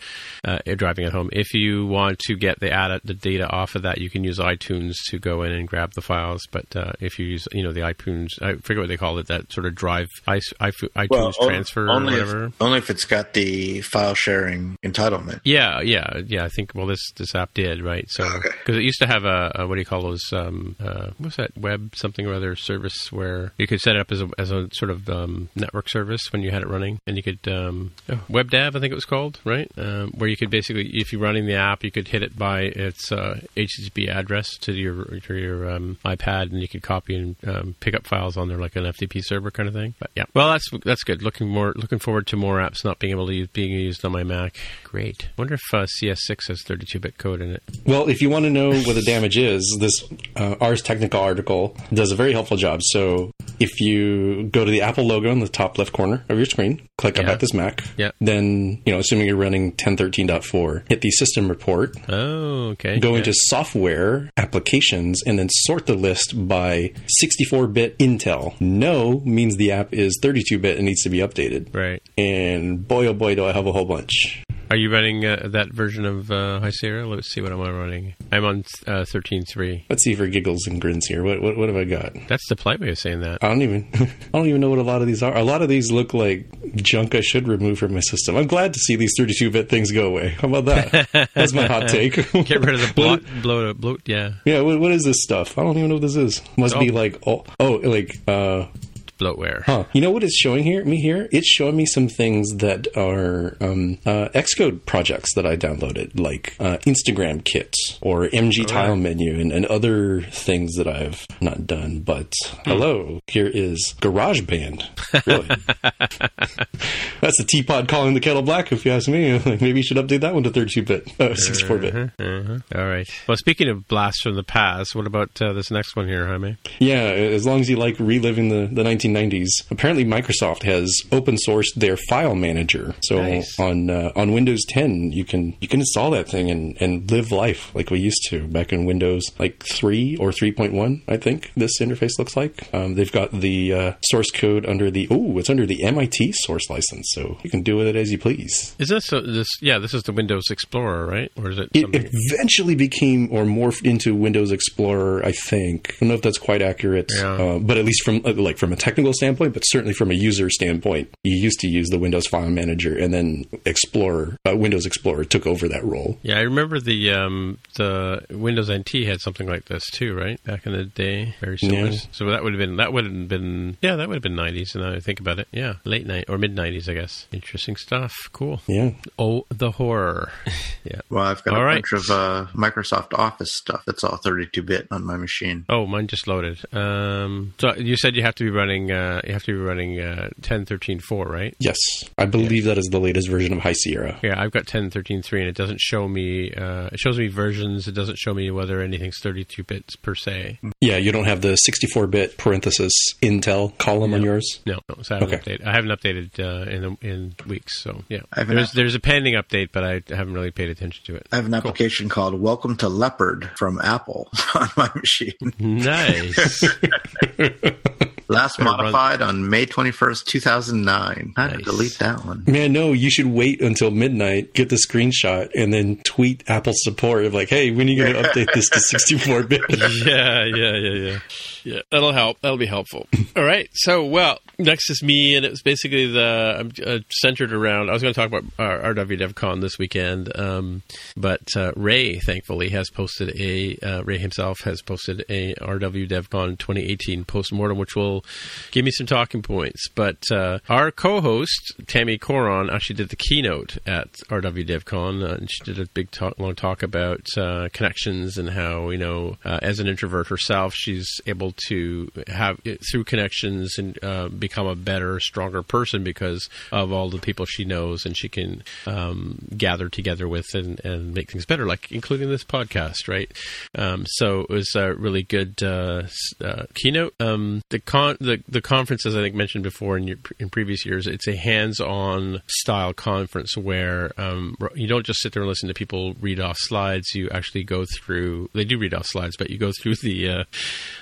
uh, you're driving at home. If you want to get the ad, the data off of that, you can use iTunes to go in and grab the files. But uh, if you use, you know, the iTunes, I forget what they call it, that sort of drive i- i- iTunes on- transfer or only whatever. If, only if it's got the file sharing entitlement. Yeah, yeah, yeah. I think well, this this app did right. So Okay. because it used to have a, a what do you call those? Um, uh, what's that web something or other service where you could set it up as a, as a sort of um, network service when you had it running, and you could um, oh, WebDAV, I think it was called, right? Um, where you could basically, if you're running the app, you could hit it by its uh, HTTP address to your to your um, iPad, and you could copy and um, pick up files on there like an FTP server kind of thing. But yeah, well, that's that's good. Looking more looking forward to more apps not being able to use being used on my Mac. Great. Wonder if uh, CS6 has 32-bit code in it. Well, if you want to know what the damage is, this uh, Ars Technica article does a very helpful job. So if you go to the Apple logo in the top left corner of your screen, click Yeah. about this Mac, Yeah. then you know, assuming you're running 1013.4, hit the system report, Oh, okay. go Yeah. into software applications, and then sort the list by 64-bit Intel. No means the app is 32-bit and needs to be updated. Right. And boy, oh boy, do I have a whole bunch. Are you running uh, that version of uh, High Sierra? Let's see what am I running. I'm on uh, 13.3. Let's see for giggles and grins here. What what, what have I got? That's the polite way of saying that. I don't even I don't even know what a lot of these are. A lot of these look like junk I should remove from my system. I'm glad to see these 32-bit things go away. How about that? That's my hot take. Get rid of the bloat, bloat, bloat. Yeah, Yeah, what, what is this stuff? I don't even know what this is. Must be Oh. like oh oh like uh bloatware. Huh. You know what it's showing here? Me here? It's showing me some things that are um, uh, Xcode projects that I downloaded, like uh, Instagram kits or MG Tile Menu and, and other things that I've not done. But hello, here is GarageBand. Really? That's the teapot calling the kettle black, if you ask me. Like, maybe you should update that one to 32-bit, uh, 64-bit. Uh-huh. All right. Well, speaking of blasts from the past, what about uh, this next one here, Jaime? Yeah, as long as you like reliving the, the 1990s. Apparently, Microsoft has open sourced their file manager. So Nice. on uh, on Windows 10, you can you can install that thing and, and live life like we used to back in Windows like 3 or 3.1. I think this interface looks like. Um, they've got the uh, source code under the oh, it's under the MIT source license, so you can do with it as you please. Is this uh, this? Yeah, this is the Windows Explorer, right? Or is it? It eventually became or morphed into Windows Explorer. I think. I don't know if that's quite accurate, Yeah. uh, but at least from uh, like from a technical standpoint, but certainly from a user standpoint, you used to use the Windows File Manager, and then Explorer, uh, Windows Explorer, took over that role. yeah, I remember the um, the Windows NT had something like this too, right? Back in the day, very similar. Yeah. So that would have been that would have been yeah, that would have been nineties. And I think about it, yeah, late night or mid nineties, I guess. Interesting stuff. Cool. Yeah, Oh, the horror. yeah. Well, I've got All a right. bunch of uh, Microsoft Office stuff that's all 32-bit on my machine. Oh, mine just loaded. Um, so you said you have to be running. Uh, you have to be running uh, ten thirteen four, right? yes, I believe that is the latest version of High Sierra. Yeah, I've got ten thirteen three, and it doesn't show me. Uh, it shows me versions. It doesn't show me whether anything's thirty two bits per se. Yeah, you don't have the 64-bit parenthesis Intel column on yours. No, no so I haven't Okay. updated. I haven't updated uh, in in weeks. So yeah, I have an there's app- there's a pending update, but I haven't really paid attention to it. I have an application called Welcome to Leopard from Apple on my machine. Nice. Last Better run- modified on May 21st, 2009. I had to delete that one. Man, no, you should wait until midnight, get the screenshot, and then tweet Apple support of like, hey, when are you going to update this to 64 bit? yeah, yeah, yeah, yeah. Yeah, that'll help. That'll be helpful. All right. So, well, next is me, and it was basically the I'm uh, centered around. I was going to talk about uh, RWDevCon this weekend, um, but uh, Ray, thankfully, has posted a uh, Ray himself has posted a RWDevCon 2018 postmortem, which will give me some talking points. But uh, our co-host Tammy Coron actually did the keynote at RWDevCon, uh, and she did a big talk, long talk about uh, connections and how you know, uh, as an introvert herself, she's able to have through connections and uh, become a better, stronger person because of all the people she knows, and she can um, gather together with and, and make things better, like including this podcast, right? Um, so it was a really good uh, uh, keynote. Um, the con the the conference, as I think mentioned before in your, in previous years, it's a hands-on style conference where um, you don't just sit there and listen to people read off slides. You actually go through. They do read off slides, but you go through the uh,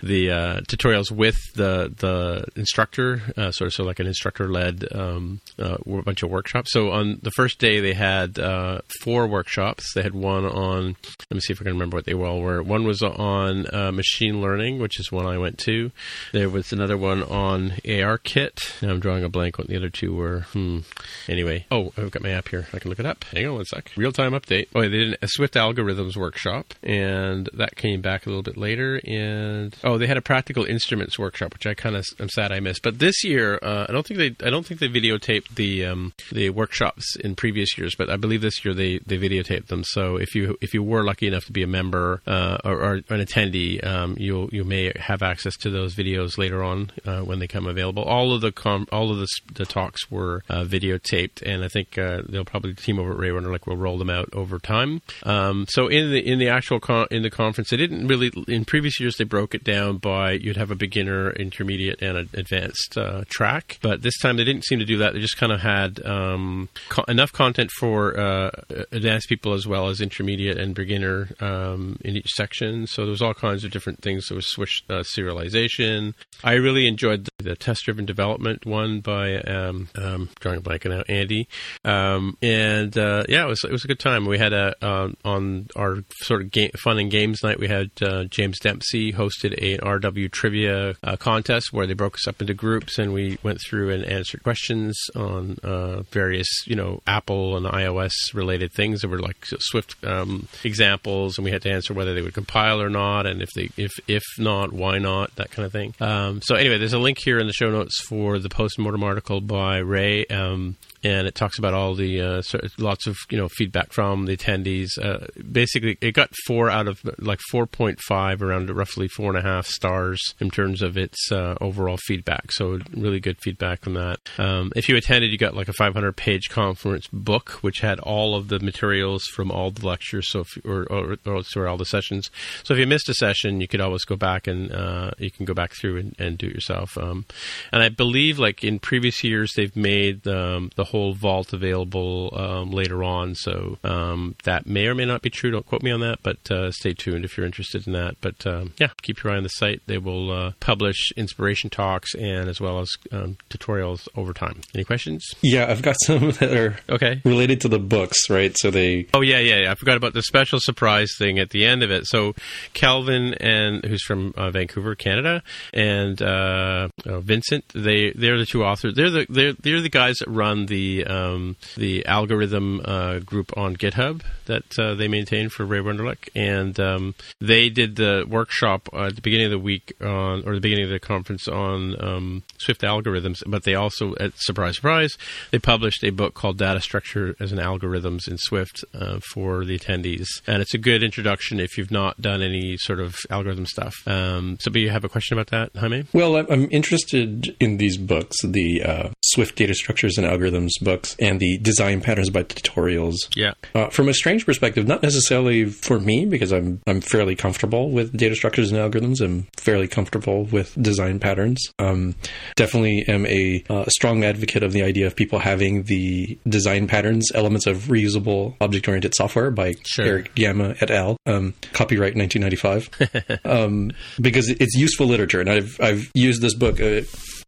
the uh, tutorials with the the instructor, uh, sort of so like an instructor-led um, uh, bunch of workshops. So on the first day, they had uh, four workshops. They had one on. Let me see if I can remember what they all were. One was on uh, machine learning, which is one I went to. There was another another one on ARKit. Now I'm drawing a blank what the other two were. Hmm. Anyway, oh, I've got my app here. I can look it up. Hang on one sec. Real time update. Oh, they did a Swift algorithms workshop, and that came back a little bit later. And oh, they had a practical instruments workshop, which I kind of I'm sad I missed. But this year, uh, I don't think they I don't think they videotaped the um, the workshops in previous years, but I believe this year they they videotaped them. So if you if you were lucky enough to be a member uh, or, or, an attendee, um, you you may have access to those videos later on uh, when they come available. All of the com- all of the, the talks were uh, videotaped, and I think uh, they'll probably team over at Ray Wenderlich will roll them out over time. Um, so in the in the actual con- in the conference, they didn't really in previous years they broke it down by you'd have a beginner, intermediate, and an advanced uh, track, but this time they didn't seem to do that. They just kind of had um, co- enough content for uh, advanced people as well as intermediate and beginner um, in each section. So there was all kinds of different things. There was switch uh, serialization. I really enjoyed the, the test-driven development one by um, um, drawing a blank now, Andy. Um, and uh, yeah, it was it was a good time. We had a uh, on our sort of game, fun and games night. We had uh, James Dempsey hosted a, an RW trivia uh, contest where they broke us up into groups and we went through and answered questions on uh, various you know Apple and iOS related things that were like Swift um, examples, and we had to answer whether they would compile or not, and if they if if not, why not, that kind of thing. Um, so anyway, there's a link here in the show notes for the post mortem article by Ray. Um, and it talks about all the uh, lots of you know feedback from the attendees. Uh, basically, it got four out of like four point five, around roughly four and a half stars in terms of its uh, overall feedback. So really good feedback from that. Um, if you attended, you got like a 500 page conference book which had all of the materials from all the lectures, so if, or, or, or sorry, all the sessions. So if you missed a session, you could always go back and uh, you can go back through and, and do it yourself. Um, and I believe like in previous years, they've made um, the whole vault available um, later on. So um, that may or may not be true. Don't quote me on that, but uh, stay tuned if you're interested in that. But um, yeah, keep your eye on the site. They will uh, publish inspiration talks and as well as um, tutorials over time. Any questions? Yeah, I've got some that are okay related to the books, right? So they. Oh yeah, yeah. yeah. I forgot about the special surprise thing at the end of it. So Kelvin and who's from uh, Vancouver, Canada, and uh, uh, Vincent, they they're the two authors. They're the they're they're the guys that run the um, the algorithm uh, group on GitHub that uh, they maintain for Ray Wenderlich, and um, they did the workshop at the beginning of the week on, or the beginning of the conference on um, Swift algorithms. But they also, at surprise, surprise, they published a book called Data Structure as an Algorithms in Swift uh, for the attendees, and it's a good introduction if you've not done any sort of algorithm stuff. Um, so, do you have a question about that, Jaime? Well, I'm interested in these books, the uh, Swift Data Structures and Algorithms books and the design patterns by tutorials. Yeah. Uh, from a strange perspective, not necessarily for me because I'm I'm fairly comfortable with data structures and algorithms. I'm fairly comfortable with design patterns. Um, definitely am a uh, strong advocate of the idea of people having the design patterns elements of reusable object oriented software by sure. Erich Gamma et al. Um, copyright 1995 um, because it's useful literature, and I've I've used this book. Uh,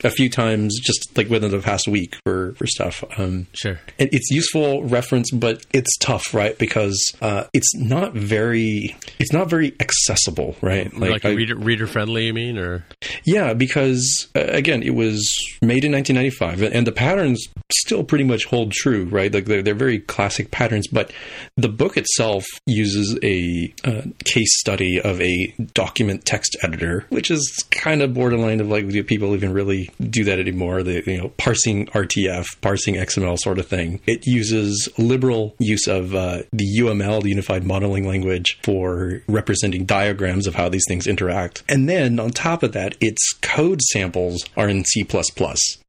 a few times just like within the past week for for stuff. Um, sure, and it's useful reference, but it's tough, right? Because uh, it's not very it's not very accessible, right? Like, like reader reader friendly, you mean, or yeah, because uh, again, it was made in 1995, and the patterns still pretty much hold true, right? Like they're, they're very classic patterns, but the book itself uses a uh, case study of a document text editor, which is kind of borderline of like do people even really do that anymore? The you know parsing RTF, parsing XML sort of thing. It uses liberal use of uh, the UML, the Unified Modeling Language, for representing diagrams of how these things interact. And then on top of that, its code samples are in C++.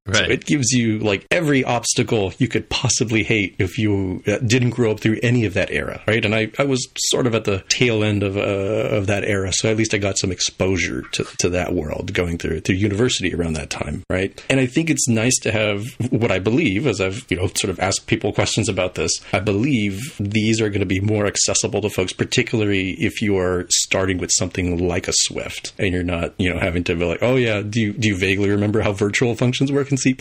Right. So it gives you like every obstacle you could possibly hate if you uh, didn't grow up through any of that era, right? And I, I was sort of at the tail end of uh, of that era, so at least I got some exposure to, to that world going through through university around that time, right? And I think it's nice to have what I believe, as I've you know sort of asked people questions about this. I believe these are going to be more accessible to folks, particularly if you are starting with something like a Swift and you're not you know having to be like, oh yeah, do you do you vaguely remember how virtual functions work? In C++.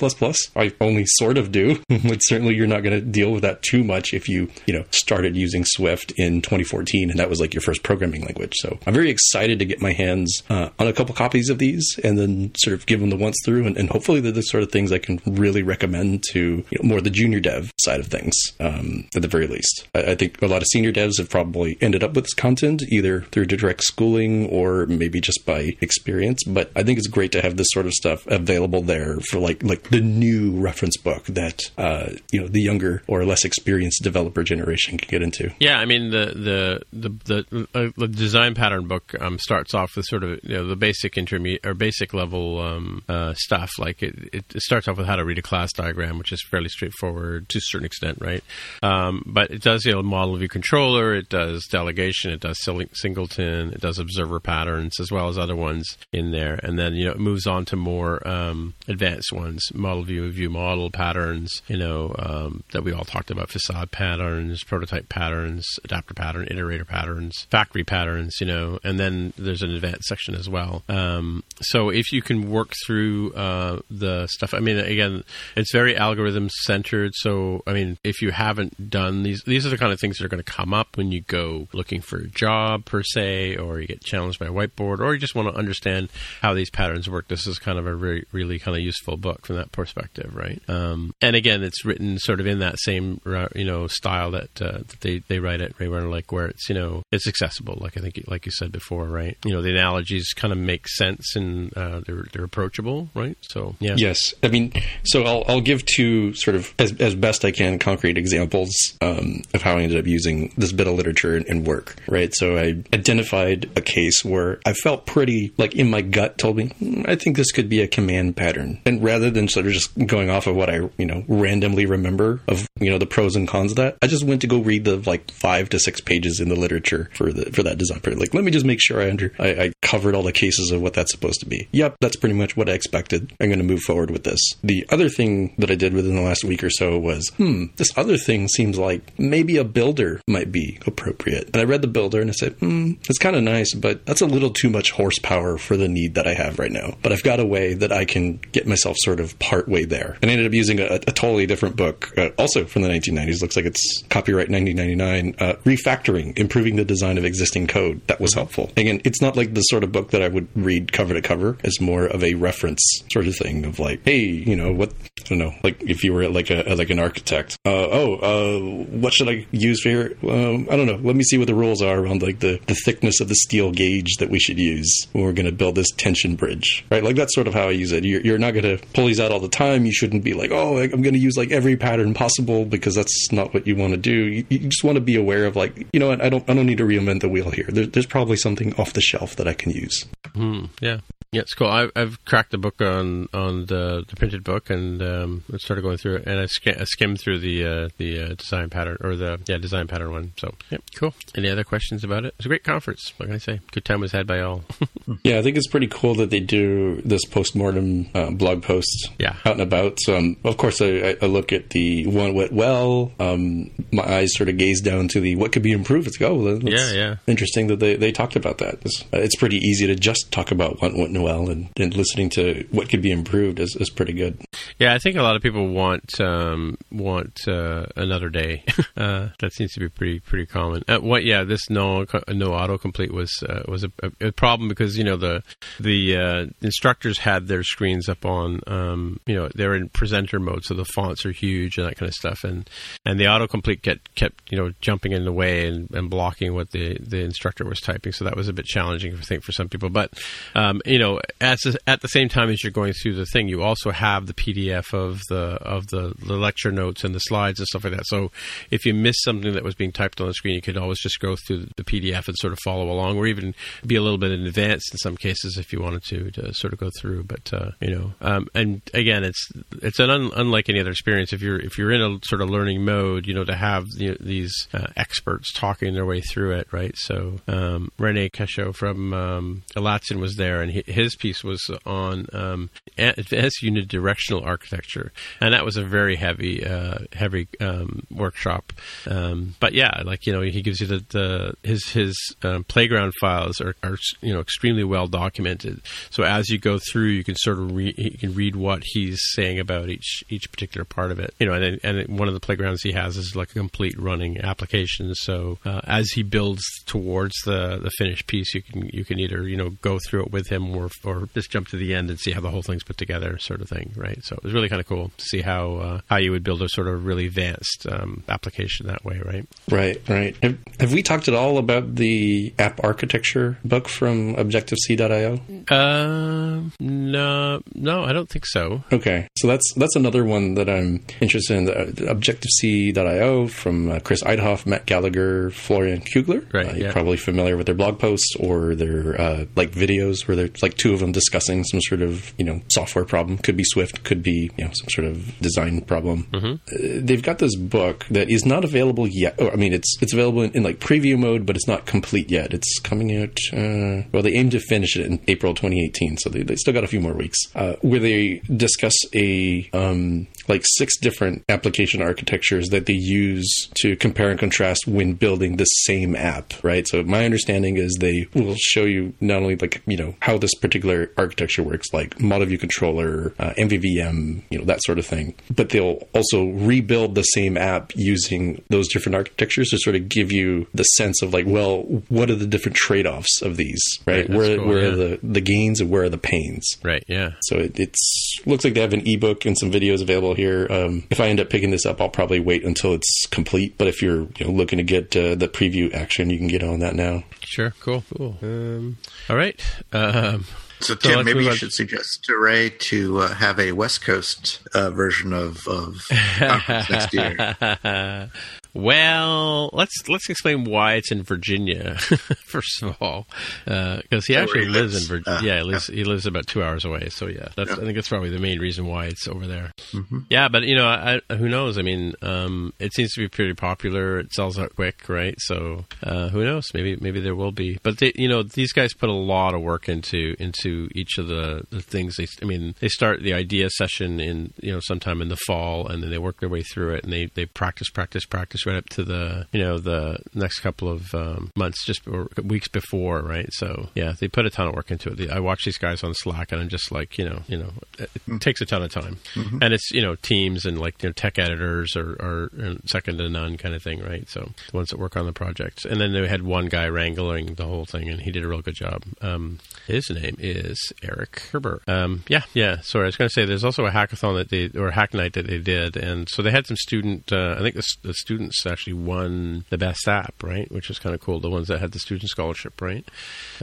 I only sort of do, but certainly you're not going to deal with that too much if you, you know, started using Swift in 2014 and that was like your first programming language. So I'm very excited to get my hands uh, on a couple copies of these and then sort of give them the once through. And, and hopefully they're the sort of things I can really recommend to you know, more the junior dev side of things, um, at the very least. I, I think a lot of senior devs have probably ended up with this content either through direct schooling or maybe just by experience. But I think it's great to have this sort of stuff available there for like like the new reference book that uh, you know the younger or less experienced developer generation can get into. Yeah, I mean the the the the, uh, the design pattern book um, starts off with sort of you know the basic intermediate or basic level um, uh, stuff. Like it, it starts off with how to read a class diagram, which is fairly straightforward to a certain extent, right? Um, but it does you know model view controller, it does delegation, it does singleton, it does observer patterns as well as other ones in there, and then you know it moves on to more um, advanced ones, model view, view model patterns, you know um, that we all talked about, facade patterns, prototype patterns, adapter pattern, iterator patterns, factory patterns, you know, and then there's an advanced section as well. Um, so if you can work through uh, the stuff, I mean, again, it's very algorithm centered. So I mean, if you haven't done these, these are the kind of things that are going to come up when you go looking for a job per se, or you get challenged by a whiteboard, or you just want to understand how these patterns work. This is kind of a really, really kind of useful book from that perspective, right? Um, and again, it's written sort of in that same you know style that, uh, that they, they write at Ray Wenderlich, where it's you know it's accessible, like I think like you said before, right? You know, the analogies kind of make sense and uh, they're they're approachable, right? So yeah, yes. I mean, so I'll I'll give two sort of as as best I can concrete examples um, of how I ended up using this bit of literature in, work, right? So I identified a case where I felt pretty like in my gut told me mm, I think this could be a command pattern, and rather than sort of just going off of what I you know randomly remember of you know the pros and cons of that, I just went to go read the like five to six pages in the literature for the for that design pattern. Like, let me just make sure I under I, I covered all the cases of what that's supposed to be. Yep, that's pretty much what I expected. I'm going to move forward with this. The other thing that I did within the last week or so was, hmm, this other thing seems like maybe a builder might be appropriate. And I read the builder and I said, hmm, it's kind of nice, but that's a little too much horsepower for the need that I have right now. But I've got a way that I can get myself sort of part way there. And I ended up using a, a totally different book, uh, also from the 1990s. Looks like it's copyright 1999, uh, refactoring, improving the design of existing code. That was helpful. Again, it's not like the sort of book that I would read cover to cover. It's more of a reference sort of thing of like, hey, you know, what I don't know, like if you were like a like an architect. Uh, oh, uh, what should I use for here? Um, I don't know. Let me see what the rules are around like the, the thickness of the steel gauge that we should use when we're going to build this tension bridge, right? Like that's sort of how I use it. You're, you're not going to pull these out all the time. You shouldn't be like, oh, I'm going to use like every pattern possible because that's not what you want to do. You, you just want to be aware of like, you know what? I don't I don't need to reinvent the wheel here. There, there's probably something off the shelf that I can use. Hmm, yeah. Yeah, it's cool. I've, I've cracked the book on on the, the printed book and um, I started going through it, and I, sk- I skimmed through the uh, the uh, design pattern or the yeah design pattern one. So yeah, cool. Any other questions about it? It's a great conference. What can I say? Good time was had by all. yeah, I think it's pretty cool that they do this post mortem uh, blog post. Yeah. out and about. So um, of course I, I, look at the one went well. Um, my eyes sort of gaze down to the what could be improved. It's like, oh, yeah, yeah. Interesting that they, they talked about that. It's, it's pretty easy to just talk about what went well and, and listening to what could be improved is, is pretty good. Yeah, I think a lot of people want um, want uh, another day. uh, that seems to be pretty pretty common. Uh, what? Yeah, this no no autocomplete was uh, was a, a, problem because you know the the uh, instructors had their screens up on um, you know they're in presenter mode, so the fonts are huge and that kind of stuff, and and the autocomplete get kept you know jumping in the way and, and blocking what the the instructor was typing. So that was a bit challenging, I think, for some people. But um, you know, at at the same time as you're going through the thing, you also have the PDF of the of the, the lecture notes and the slides and stuff like that. So if you missed something that was being typed on the screen, you could always just go through the PDF and sort of follow along, or even be a little bit in advance in some cases if you wanted to to sort of go through. But uh, you know, um, and again, it's it's an un, unlike any other experience. If you're if you're in a sort of learning mode, you know, to have know, these uh, experts talking their way through it, right? So um, Rene Cacheaux from um, was there, and he, his piece was on um, advanced unidirectional architecture, and that was a very heavy, uh, heavy um, workshop. Um, but yeah, like you know, he gives you the, the his his um, playground files are, are you know extremely well documented. So as you go through, you can sort of read you can read what he's saying about each each particular part of it. You know, and and one of the playgrounds he has is like a complete running application. So uh, as he builds towards the the finished piece, you can you can either you know go through it with him or or just jump to the end and see how the whole thing's put together, sort of thing, right? So it was really kind of cool to see how uh, how you would build a sort of really advanced um, application that way, right? Right, right. Have, have, we talked at all about the app architecture book from Objective C.io? Uh, no, no, I don't think so. Okay, so that's that's another one that I'm interested in. Objective C.io from uh, Chris Eidhof, Matt Gallagher, Florian Kugler. Right, uh, you're yeah. probably familiar with their blog posts or their uh, like videos where there's like two of them discussing some sort of you know software problem. Could be Swift, could be you know some sort of design problem. Mm-hmm. Uh, they've got this book that is not available yet. Or, I mean, it's it's available in, in, like preview mode, but it's not complete yet. It's coming out. Uh, well, they aim to finish it in April 2018, so they, they still got a few more weeks. Uh, where they discuss a um, like six different application architectures that they use to compare and contrast when building the same app. Right. So my understanding is they will show you not only like you know how this particular architecture works, like model view controller, uh, MVVM, you know that sort of thing, but they'll also rebuild the same app using those different architectures to sort of give you the sense of like, well, what are the different trade offs of these, right? Right, where cool, where yeah. are the the gains and where are the pains? Right. Yeah. So it it's looks like they have an ebook and some videos available here. Um, if I end up picking this up, I'll probably wait until it's complete. But if you're you know, looking to get uh, the preview action, you can get on that now. Sure. Cool. Cool. Um, all right. Um, So So Tim, let's maybe move you on. should suggest to Ray to uh, have a West Coast uh, version of, of next year. Well, let's let's explain why it's in Virginia first of all, because he Oh, actually lives, lives. in Virginia. Uh, yeah, he lives, he lives about two hours away. So yeah, that's, Yeah. I think that's probably the main reason why it's over there. Mm-hmm. Yeah, but you know, I, I- who knows? I mean, um, it seems to be pretty popular. It sells out quick, right? So uh, who knows? Maybe maybe there will be. But they, you know, these guys put a lot of work into into each of the, the things. They, I mean, they start the idea session in you know sometime in the fall, and then they work their way through it, and they they practice, practice, practice right up to the you know the next couple of um, months, just or weeks before, right? So yeah, they put a ton of work into it. I watch these guys on Slack, and I'm just like, you know, you know, it, it takes a ton of time, and it's you know teams and like you know tech editors are, are uh, second to none kind of thing, right? So the ones that work on the projects, and then they had one guy wrangling the whole thing, and he did a real good job. Um, his name is Eric Herbert. Um, yeah, yeah. Sorry, I was going to say there's also a hackathon that they or hack night that they did, and so they had some student. Uh, I think the, the students actually won the best app, right? Which is kind of cool. The ones that had the student scholarship, right?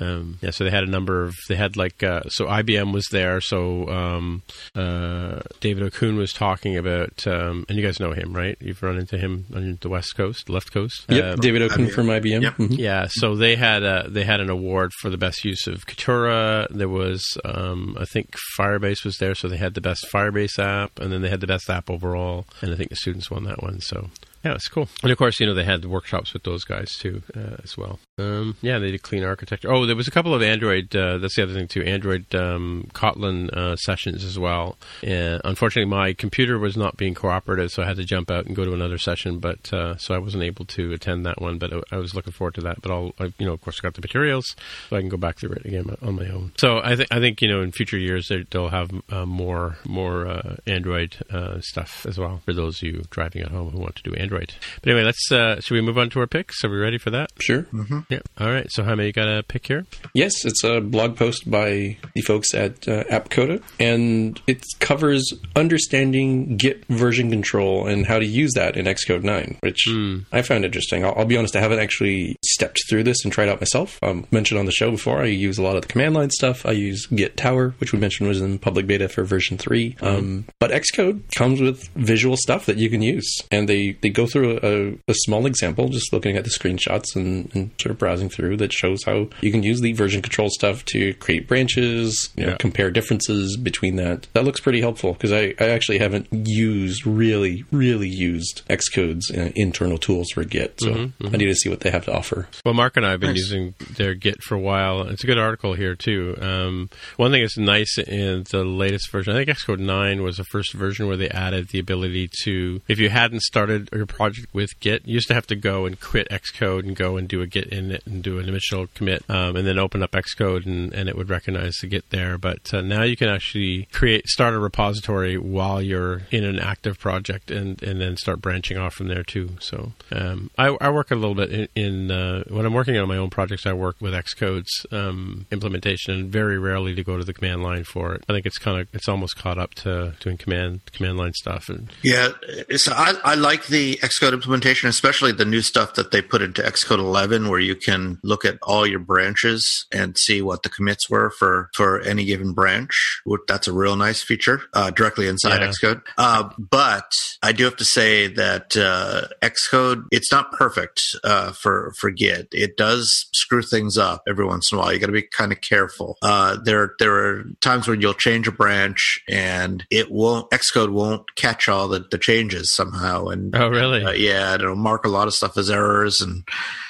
Um, yeah. So they had a number of. They had like uh, so IBM was there. So um, uh, David Okun was talking about, um, and you guys know him, right? You've run into him on the west coast, left coast. Yep, Um, David Okun IBM. from IBM. Yep. Mhm. yeah, so they had a, they had an award for the best use of Kitura. There was, um, I think, Firebase was there, so they had the best Firebase app, and then they had the best app overall, and I think the students won that one. So yeah, it's cool. And of course, you know, they had workshops with those guys too, uh, as well. Um, yeah, they did clean architecture. Oh, there was a couple of Android. Uh, that's the other thing too. Android um, Kotlin uh, sessions as well. And unfortunately, my computer was not being cooperative, so I had to jump out and go to another session. But uh, so I wasn't able to attend that one. But I, was looking forward to that. But I'll, I, you know, of course, I got the materials, so I can go back through it again on my own. So I think I think you know, in future years, they- they'll have uh, more more uh, Android stuff as well for those of you driving at home who want to do Android. But anyway, let's. Uh, should we move on to our picks? Are we ready for that? Sure. Yeah. All right. So, Jaime, you got a pick here? Yes, it's a blog post by the folks at uh, AppCoda, and it covers understanding Git version control and how to use that in Xcode 9, which I found interesting. I'll, I'll be honest, I haven't actually stepped through this and tried out myself. Um, mentioned on the show before, I use a lot of the command line stuff. I use Git Tower, which we mentioned was in public beta for version 3. Um, but Xcode comes with visual stuff that you can use, and they, they go through a, a small example, just looking at the screenshots and, and sort of browsing through that shows how you can use the version control stuff to create branches, you know, Yeah. compare differences between that. That looks pretty helpful because I, I actually haven't used really, really used Xcode's uh, internal tools for Git. So I need to see what they have to offer. Well, Mark and I have been Nice. using their Git for a while. It's a good article here too. Um, one thing that's nice in the latest version, I think Xcode 9 was the first version where they added the ability to, if you hadn't started your project with Git, you used to have to go and quit Xcode and go and do a Git init and do an initial commit, um, and then open up Xcode and, and it would recognize the Git there. But uh, now you can actually create, start a repository while you're in an active project and, and then start branching off from there too. So um, I, I work a little bit in, in uh, when I'm working on my own projects. I work with Xcode's um, implementation, and very rarely to go to the command line for it. I think it's kind of it's almost caught up to doing command command line stuff. And Yeah, so I, I like the Xcode implementation, especially the new stuff that they put into Xcode 11, where you can look at all your branches and see what the commits were for for any given branch. That's a real nice feature uh, directly inside Yeah. Xcode. Uh, but I do have to say that uh, Xcode it's not perfect uh, for for Git. It does screw things up every once in a while. You got to be kind of careful. Uh, there there are times when you'll change a branch and it won't Xcode won't catch all the, the changes somehow. And oh, really? Uh, yeah, it'll mark a lot of stuff as errors, and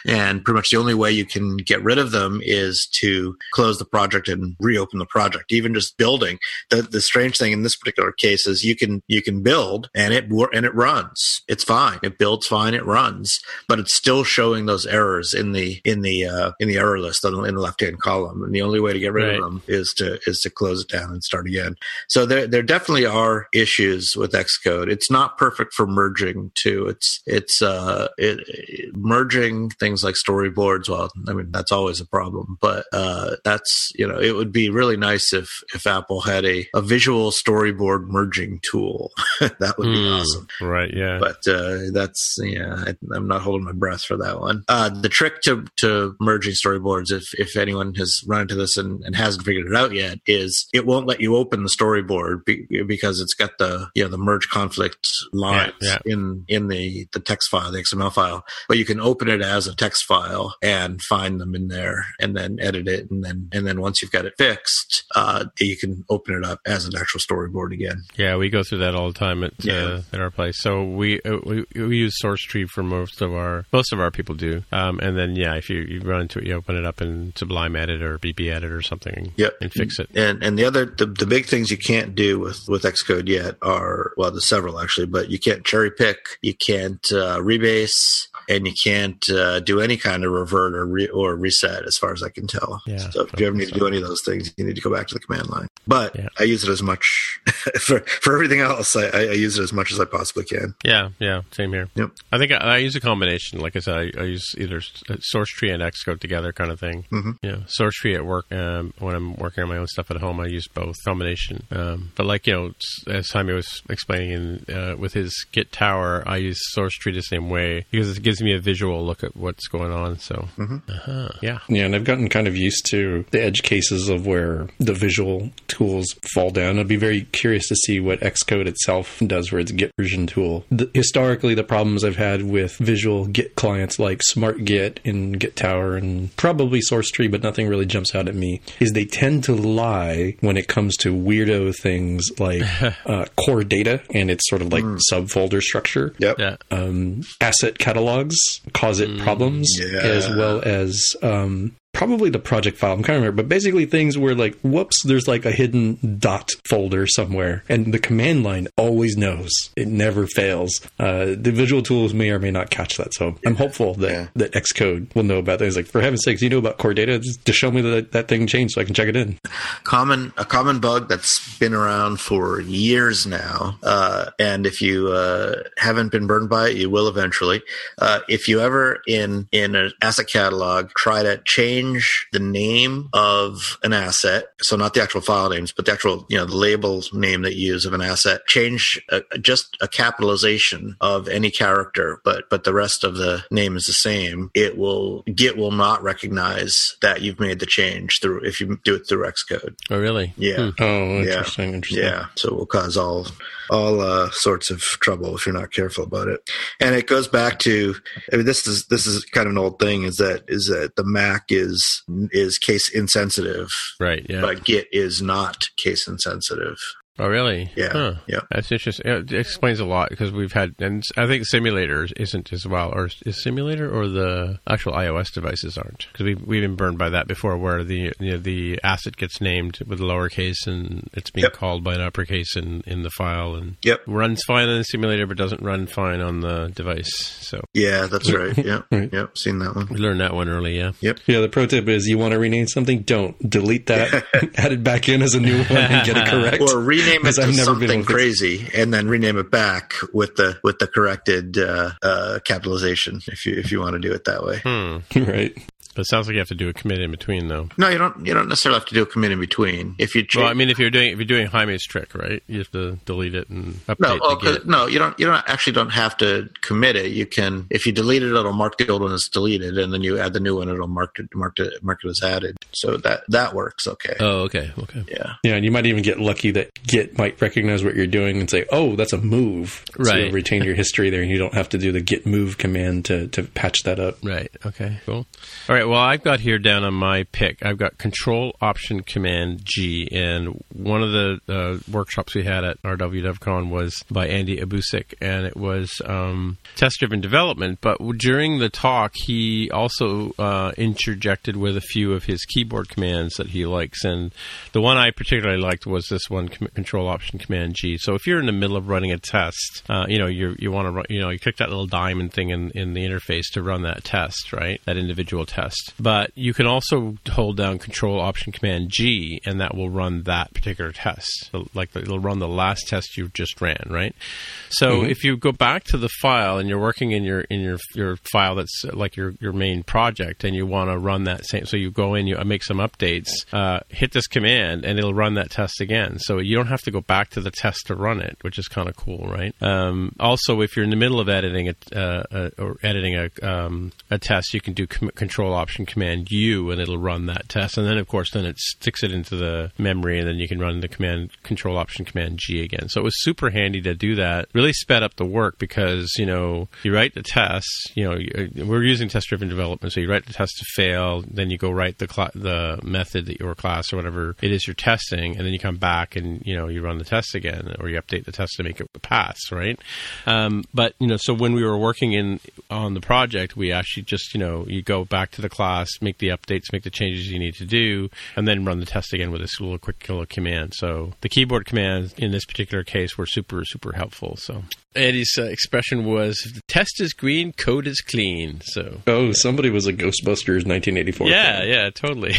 and pretty much the only way you can get rid of them is to close the project and reopen the project. Even just building, the the strange thing in this particular case is you can you can build and it and it runs. It's fine. It builds fine. It runs, but it's still showing those errors in the in the uh, in the error list in the left hand column. And the only way to get rid Right. of them is to is to close it down and start again. So there there definitely are issues with Xcode. It's not perfect for merging too. It's it's uh it, it- merging things like storyboards. Well, I mean that's always a problem, but uh that's you know it would be really nice if if Apple had a a visual storyboard merging tool. that would be Hmm. awesome Right? Yeah. but uh, that's yeah I, i'm not holding my breath for that one uh, the trick to, to merging storyboards if, if anyone has run into this and, and hasn't figured it out yet is it won't let you open the storyboard be, because it's got the you know the merge conflict lines Yeah, in in the the text file the xml file but you can open it as a text file and find them in there and then edit it and then and then once you've got it fixed uh, you can open it up as an actual storyboard again Yeah, we go through that all the time at Yeah. uh, at our place. So we, uh, we we use Source Tree for most of our most of our people do. Um, and then yeah, if you, you run into it, you open it up in Sublime Edit or BB Edit or something, Yep. and fix it. And and the other the, the big things you can't do with with Xcode yet are well, there's several actually, but you can't cherry pick, you can't uh, rebase, and you can't uh, do any kind of revert or re- or reset, as far as I can tell. Yeah, so if you ever need to do any of those things, you need to go back to the command line. But Yeah. I use it as much for for everything else. I, I use it as much as I possibly can. Yeah, yeah, same here. Yep. I think I, I use a combination. Like I said, I, I use either uh, Source Tree and Xcode together, kind of thing. Mhm. Yeah, Source Tree at work. Um, when I'm working on my own stuff at home, I use both combination. Um, but like you know, as Jaime was explaining in, uh, with his Git Tower, I use Source Tree the same way because it gives me a visual look at what's going on. So, uh-huh. yeah, Yeah, and I've gotten kind of used to the edge cases of where the visual tools fall down. I'd be very curious to see what Xcode itself does for its Git version tool. The, historically, the problems I've had with visual Git clients like Smart Git and Git Tower and probably SourceTree, but nothing really jumps out at me, is they tend to lie when it comes to weirdo things like uh, core data and its sort of like subfolder structure Yep. yeah. um, asset catalogs cause it problems, yeah. as well as um, probably the project file. I'm kind of remember, but basically things where like, whoops, there's like a hidden dot folder somewhere, and the command line always knows. It never fails. Uh, the visual tools may or may not catch that, so I'm hopeful that Yeah. that Xcode will know about things. Like, for heaven's sakes, you know about core data? Just to show me that that thing changed so I can check it in. common a common bug that's been around for years now uh, and if you uh, haven't been burned by it you will eventually uh, if you ever in in an asset catalog try to change the name of an asset so not the actual file names but the actual you know the label name that you use of an asset change uh just a capitalization of any character but but the rest of the name is the same it will git will not recognize that you've made the change through if you do it through xcode Oh, really? yeah. Oh, interesting, interesting. Yeah. So it will cause all all uh, sorts of trouble if you're not careful about it. And it goes back to I mean this is this is kind of an old thing is that is that the Mac is is case insensitive, Right. Yeah. but Git is not case insensitive. Oh, really? Yeah. Huh. Yeah. That's interesting. It explains a lot because we've had, and I think simulator isn't as well, or is simulator or the actual iOS devices aren't because we've we've been burned by that before, where the you know, the asset gets named with lowercase and it's being Yep. called by an uppercase in in the file and Yep. runs fine on the simulator but doesn't run fine on the device. So Yeah, that's right. Yeah. Right. Yep. Seen that one. we learned that one early. Yeah. Yep. Yeah, the pro tip is you want to rename something, don't delete that, add it back in as a new one and get it correct. Or rename it to I've never something able crazy, and then rename it back with the with the corrected uh, uh, capitalization. If you if you want to do it that way. Hmm. right. But it sounds like you have to do a commit in between though. No, you don't. You don't necessarily have to do a commit in between. If you Well, I mean, if you're doing if you're doing Jaime's trick, right? You have to delete it and update no, oh, the 'cause- no, you don't. You don't actually don't have to commit it. You can, if you delete it, it'll mark the old one as deleted, and then you add the new one, it'll mark it mark it mark it as added. So that that works. Okay. Oh, okay, okay. yeah. Yeah, and you might even get lucky that Git might recognize what you're doing and say, "Oh, that's a move." So Right. you'll retain your history there, and you don't have to do the Git move command to to patch that up. Right. Okay. Cool. All right. Well, I've got here down on my pick. I've got Control Option Command G, and one of the uh, workshops we had at RWDevCon was by Andy Obusek, and it was um, test-driven development. But during the talk, he also uh, interjected with a few of his keyboard commands that he likes, and the one I particularly liked was this one, com- Control Option Command G. So if you're in the middle of running a test, uh, you know you you want to run, you know you click that little diamond thing in in the interface to run that test, right? That individual test. But you can also hold down Control Option Command G, and that will run that particular test. So, Like it'll run the last test you just ran, right? So if you go back to the file and you're working in your in your your file that's like your your main project, and you want to run that same, so you go in, you make some updates, uh, hit this command, and it'll run that test again. So you don't have to go back to the test to run it, which is kind of cool, right? Um, also, if you're in the middle of editing it uh, uh, or editing a um, a test, you can do com- Control Option Command U, and it'll run that test. And then, of course, then it sticks it into the memory, and then you can run the command Control Option Command G again. So it was super handy to do that. Really sped up the work because you know you write the test. You know we're using test-driven development, so you write the test to fail, then you go write the cla the method that your class or whatever it is you're testing, and then you come back and you know you run the test again, or you update the test to make it pass, right? Um, but you know, so when we were working in on the project, we actually just you know you go back to the class, make the updates, make the changes you need to do, and then run the test again with this little quick little command. So the keyboard commands in this particular case were super super helpful. So Eddie's uh, expression was, "If the test is green, code is clean." So Oh, somebody was a Ghostbusters 1984. yeah, fan. yeah, totally.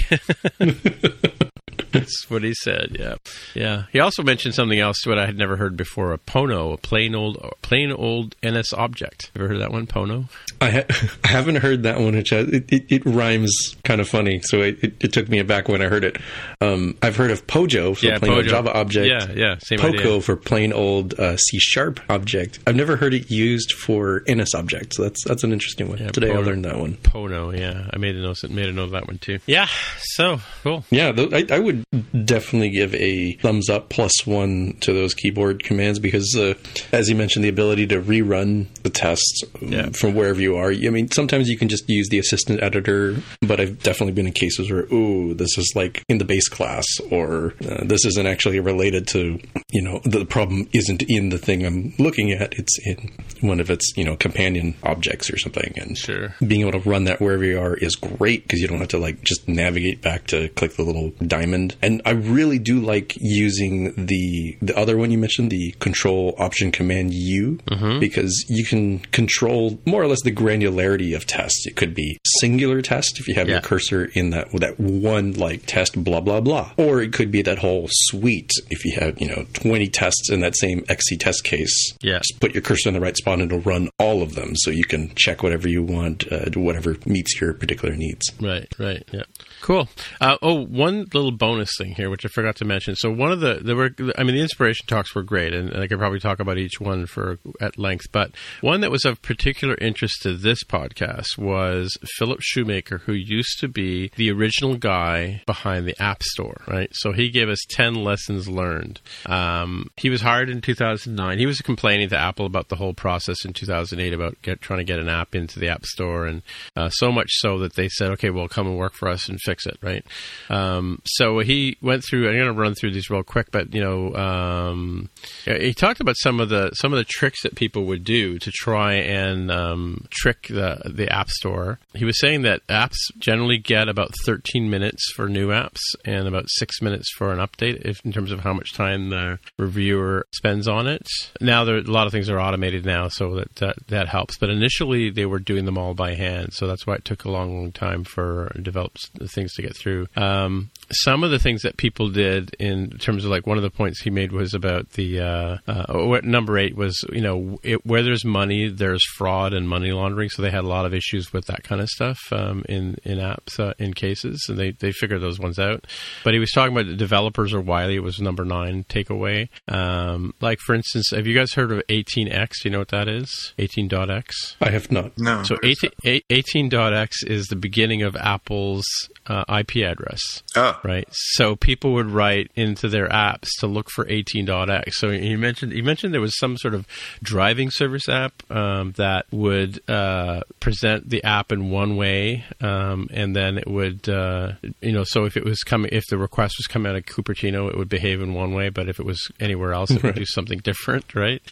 That's what he said. Yeah, yeah. He also mentioned something else what I had never heard before: a Pono, a plain old, plain old NS object. Ever heard that one? Pono. I, ha- I haven't heard that one. Which it, it, it rhymes kind of funny, so it, it, it took me aback when I heard it. Um, I've heard of Pojo for Yeah, plain old Java object. Yeah, yeah, same Poco idea. for plain old uh, C sharp object. I've never heard it used for NS object. So that's that's an interesting one. Yeah, Today I learned that one. Pono. Yeah, I made a note. Made a note of that one too. Yeah. So cool. Yeah, th- I, I would definitely give a thumbs up plus one to those keyboard commands because, uh, as you mentioned, the ability to rerun the tests um, Yeah. from wherever you are. I mean, sometimes you can just use the assistant editor, but I've definitely been in cases where, ooh, this is like in the base class, or uh, this isn't actually related to, you know, the problem isn't in the thing I'm looking at. It's in one of its, you know, companion objects or something. And Sure. being able to run that wherever you are is great because you don't have to like just navigate back to click the little diamond. And I really do like using the the other one you mentioned, the Control Option Command U, because you can control more or less the granularity of tests. It could be singular test if you have Yeah. your cursor in that that one like test blah blah blah, or it could be that whole suite if you have you know twenty tests in that same XC test case. Yeah. Just put your cursor in the right spot and it'll run all of them, so you can check whatever you want, uh, whatever meets your particular needs. Right, right, yeah. Cool. Uh, oh, one little bonus thing here, which I forgot to mention. So one of the there were, I mean, the inspiration talks were great, and, and I could probably talk about each one for at length. But one that was of particular interest to this podcast was Phillip Shoemaker, who used to be the original guy behind the App Store. Right. So he gave us ten lessons learned. Um, he was hired in 2009. He was complaining to Apple about the whole process in 2008 about get, trying to get an app into the App Store, and uh, so much so that they said, "Okay, well, come and work for us and fix it." Right. Um, so he he went through. I'm going to run through these real quick, but you know, um, he talked about some of the some of the tricks that people would do to try and um, trick the the App Store. He was saying that apps generally get about 13 minutes for new apps and about six minutes for an update, if, in terms of how much time the reviewer spends on it. Now, there a lot of things are automated now, so that, that that helps. But initially, they were doing them all by hand, so that's why it took a long, long time for developed things to get through. Um, some of the things that people did in terms of like one of the points he made was about the uh, uh, number eight was you know it, where there's money there's fraud and money laundering. So they had a lot of issues with that kind of stuff um, in in apps uh, in cases. And they they figured those ones out. But he was talking about the developers are wily it was number nine takeaway. Um, like for instance have you guys heard of 18x do you know what that is? 18.x I have not. No. so 18, 18.x is the beginning of Apple's uh, IP address. Oh. right? So people would write into their apps to look for 18.x. So you mentioned you mentioned there was some sort of driving service app um, that would uh, present the app in one way, um, and then it would uh, you know so if it was coming if the request was coming out of Cupertino, it would behave in one way, but if it was anywhere else, it would do something different, right?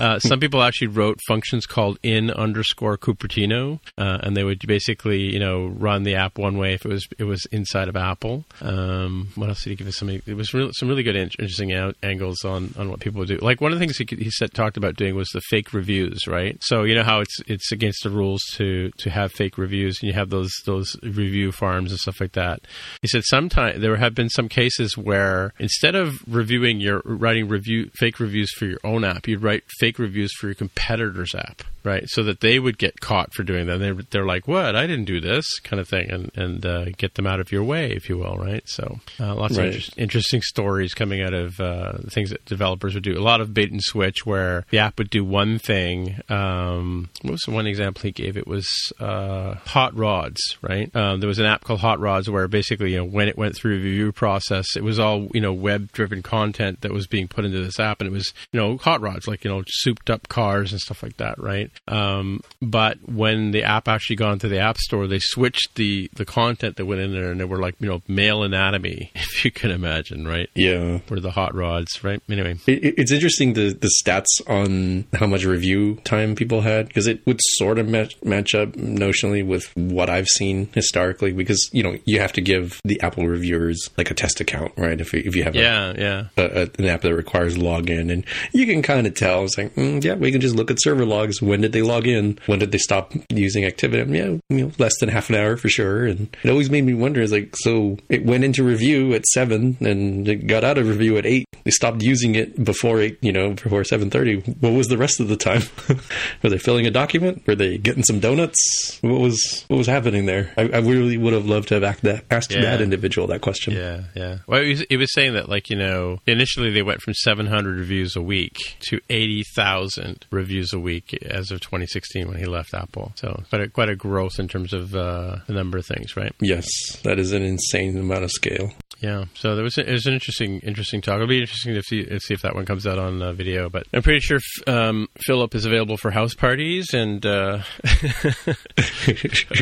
Uh, some people actually wrote functions called in underscore Cupertino, uh, and they would basically you know run the app one way if it was it was inside of Apple. Um, what else did he give us? Some it was some really good, in- interesting angles on, on what people do. Like one of the things he, could- he said talked about doing was the fake reviews, right? So you know how it's it's against the rules to to have fake reviews, and you have those those review farms and stuff like that. He said sometimes there have been some cases where instead of reviewing your writing review fake reviews for your own app, you'd write fake reviews for your competitor's app, right? So that they would get caught for doing that. They're, they're like, "What? I didn't do this," kind of thing, and and uh, get them out of your way, if you will, right? So uh, lots Right. of inter- interesting stories coming out of uh, things that developers would do. A lot of bait and switch where the app would do one thing. Um, what was the one example he gave? It was uh, hot rods, right? Um, there was an app called Hot Rods where basically, you know, when it went through the review process, it was all you know web-driven content that was being put into this app, and it was you know hot rods like you know souped-up cars and stuff like that, right? Um, but when the app actually got into the app store, they switched the the content that went in there, and they were like you know male anatomy, if you can imagine, right? yeah Were the hot rods, right? Anyway, It, it- it's interesting the, the stats on how much review time people had because it would sort of match, match up notionally with what I've seen historically because you know you have to give the Apple reviewers like a test account right if you, if you have a, yeah, yeah. a, a, an app that requires login and you can kind of tell it's like mm, yeah we can just look at server logs when did they log in when did they stop using activity yeah you know less than half an hour for sure and it always made me wonder is like so it went into review at seven and it got out of review at eight they stopped using it before eight you know before 7.30 what was the rest of the time were they filling a document were they getting some donuts what was what was happening there i, I really would have loved to have asked that, asked Yeah. that individual that question Yeah, yeah. Well, he was, was saying that, like, you know, initially they went from 700 reviews a week to 80,000 reviews a week as of 2016 when he left Apple. So quite a, quite a growth in terms of uh, the number of things, right? yes that is an insane amount of scale Yeah. So there was a, it was an interesting interesting talk. It'll be interesting to see, see if that one comes out on uh, video. But I'm pretty sure um, Phillip is available for house parties and uh,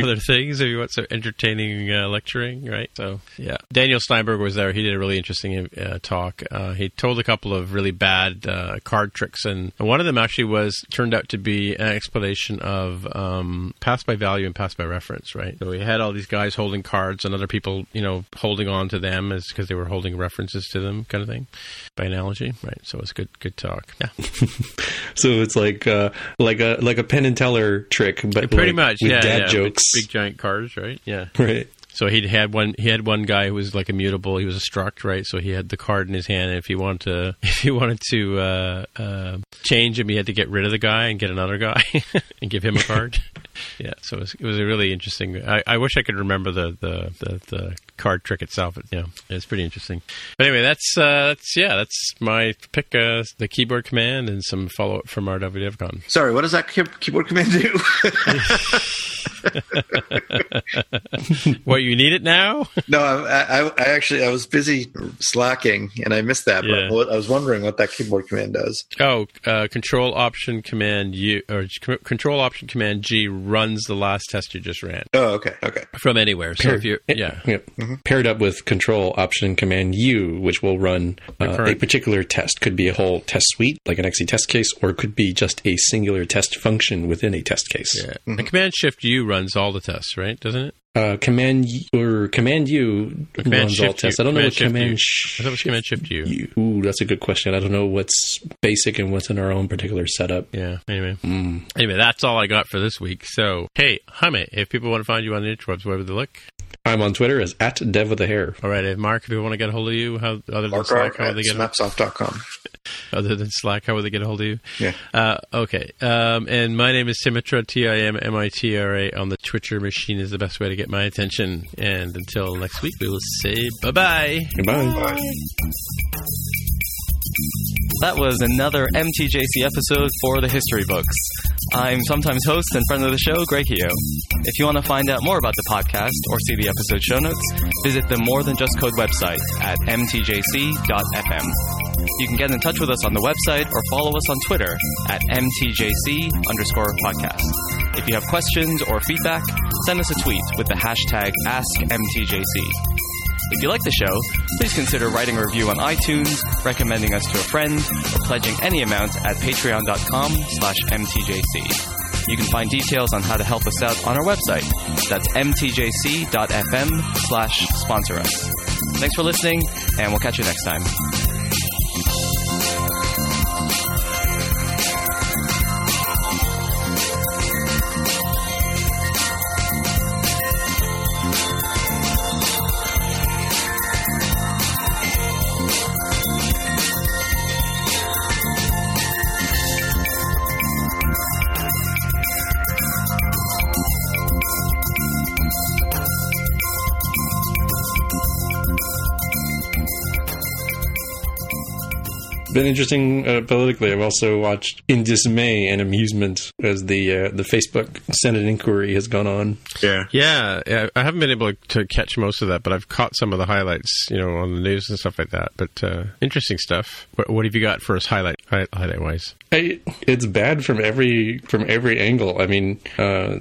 other things if you want some entertaining uh, lecturing, right? So yeah, Daniel Steinberg was there. He did a really interesting uh, talk. Uh, he told a couple of really bad uh, card tricks, and one of them actually was turned out to be an explanation of um, pass by value and pass by reference, right? So he had all these guys holding cards and other people, you know, holding on to them as because they were holding references to them, kind of thing, by analogy, right? So it's good, good talk. Yeah, So it's like uh, like a like a Penn and Teller trick, but pretty like much. with yeah, dad yeah, jokes, big giant cards, right? Yeah. right? So he had one. He had one guy who was like immutable. He was a struct, right? So he had the card in his hand, and if he wanted to, if he wanted to uh, uh, change him, he had to get rid of the guy and get another guy and give him a card. yeah. So it was, it was a really interesting. I, I wish I could remember the the, the, the card trick itself. It, you know, it's pretty interesting. But anyway, that's uh, that's yeah, that's my pick. Uh, the keyboard command and some follow up from RWDevCon. Sorry, what does that key- keyboard command do? what you need it now? no, I, I, I actually I was busy slacking and I missed that. Yeah. But I was wondering what that keyboard command does. Oh, uh, Control Option Command U or c- Control Option Command G runs the last test you just ran Oh, okay, okay. from anywhere. So if you Eh, yeah Yep. paired up with Control Option Command U, which will run uh, a particular test. Could be a whole test suite, like an XC test case, or it could be just a singular test function within a test case. Yeah. And Command Shift U runs all the tests, right? Doesn't it? Uh, command U, or Command U Command runs all Shift tests. U. I don't know Command what Shift U. Command I thought it was Command Shift U. U. Ooh, that's a good question. I don't know what's basic and what's in our own particular setup. Yeah. Anyway. Hmm. Anyway, that's all I got for this week. So, hey, Jaime, if people want to find you on the interwebs, where would they look? I'm on Twitter as at Dev with a hair. All right, Mark, if people want to get a hold of you, how other than Mark Slack, Art how at would they get snapsoft.com. other than Slack, how would they get a hold of you? Yeah. Uh, okay. Um, and my name is Timmitra, T I M M I T R A. On the Twitcher machine is the best way to get my attention. And until next week, we will say bye bye. That was another MTJC episode for the history books. I'm sometimes host and friend of the show, Greg Heo. If you want to find out more about the podcast or see the episode show notes, visit the More Than Just Code website at mtjc.fm. You can get in touch with us on the website or follow us on Twitter at mtjc underscore podcast. If you have questions or feedback, send us a tweet with the hashtag AskMTJC. If you like the show, please consider writing a review on iTunes, recommending us to a friend, or pledging any amount at patreon.com slash mtjc. You can find details on how to help us out on our website. That's mtjc.fm slash sponsor us. Thanks for listening, and we'll catch you next time. Been interesting uh, politically. I've also watched in dismay and amusement as the uh, the Facebook Senate inquiry has gone on. Yeah. Yeah, yeah, I haven't been able to catch most of that, but I've caught some of the highlights, you know, on the news and stuff like that. But uh, interesting stuff. What, what have you got for us, highlight hi- highlight wise? I, it's bad from every from every angle. I mean, uh,